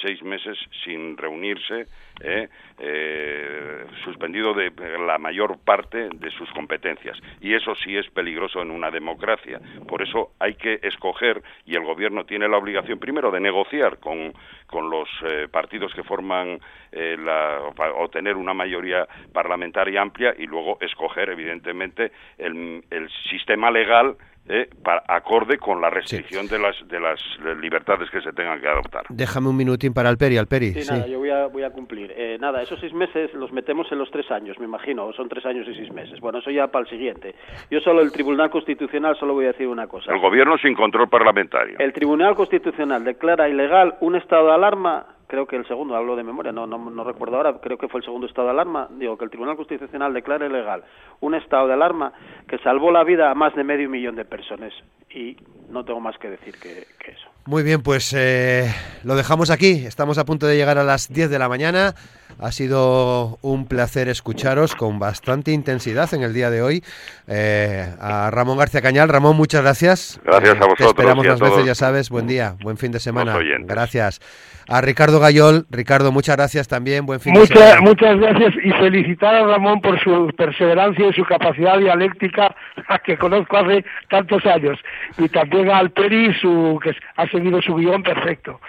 seis meses sin reunirse, eh, eh, suspendido de la mayor parte de sus competencias. Y eso sí es peligroso en una democracia. Por eso hay que escoger, y el Gobierno tiene la obligación primero de negociar con, con los eh, partidos que forman la, o tener una mayoría parlamentaria amplia y luego escoger, evidentemente, el, el sistema legal eh, para, acorde con la restricción de, las, de las libertades que se tengan que adoptar. Déjame un minutín para Alperi, Alperi. Sí, nada, yo voy a, voy a cumplir. Eh, nada, esos seis meses los metemos en los tres años, me imagino, son tres años y seis meses. Bueno, eso ya para el siguiente. Yo solo, el Tribunal Constitucional, solo voy a decir una cosa. El Gobierno sin control parlamentario. El Tribunal Constitucional declara ilegal un estado de alarma creo que el segundo, hablo de memoria, no, no, no, recuerdo ahora, creo que fue el segundo estado de alarma, digo que el Tribunal Constitucional declara ilegal un estado de alarma que salvó la vida a más de medio millón de personas y no tengo más que decir que, eso. Muy bien, pues eh, lo dejamos aquí, estamos a punto de llegar a las 10 de la mañana. Ha sido un placer escucharos con bastante intensidad en el día de hoy. Eh, a Ramón García Cañal. Ramón, muchas gracias. Gracias a vosotros. Te esperamos las veces, ya sabes. Buen día, buen fin de semana. Gracias a Ricardo Gayol. Ricardo, muchas gracias también. Buen fin de semana. Muchas gracias y felicitar a Ramón por su perseverancia y su capacidad dialéctica a que conozco hace tantos años. Y también a Alperi, su, que ha seguido su guion perfecto.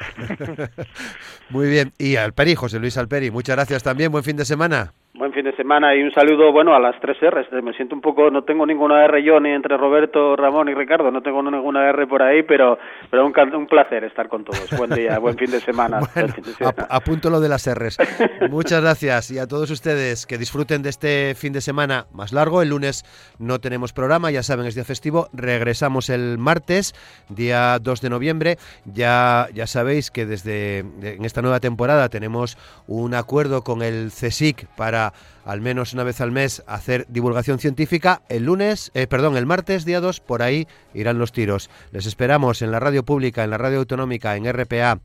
Muy bien. Y al Alperi, José Luis Alperi, muchas gracias también. Buen fin de semana. Buen fin de semana y un saludo, bueno, a las tres R's. Me siento un poco, no tengo ninguna R yo ni entre Roberto, Ramón y Ricardo, no tengo ninguna R por ahí, pero, pero un, un placer estar con todos. Buen día, buen fin de semana. apunto lo de las R's. Muchas gracias y a todos ustedes que disfruten de este fin de semana más largo. El lunes no tenemos programa, ya saben, es día festivo. Regresamos el martes, día 2 de noviembre. Ya, ya sabéis que desde en esta nueva temporada tenemos un acuerdo con el CSIC al menos una vez al mes hacer divulgación científica. El lunes, eh, perdón, el martes día 2, por ahí irán los tiros. Les esperamos en la radio pública, en la radio autonómica, en RPA,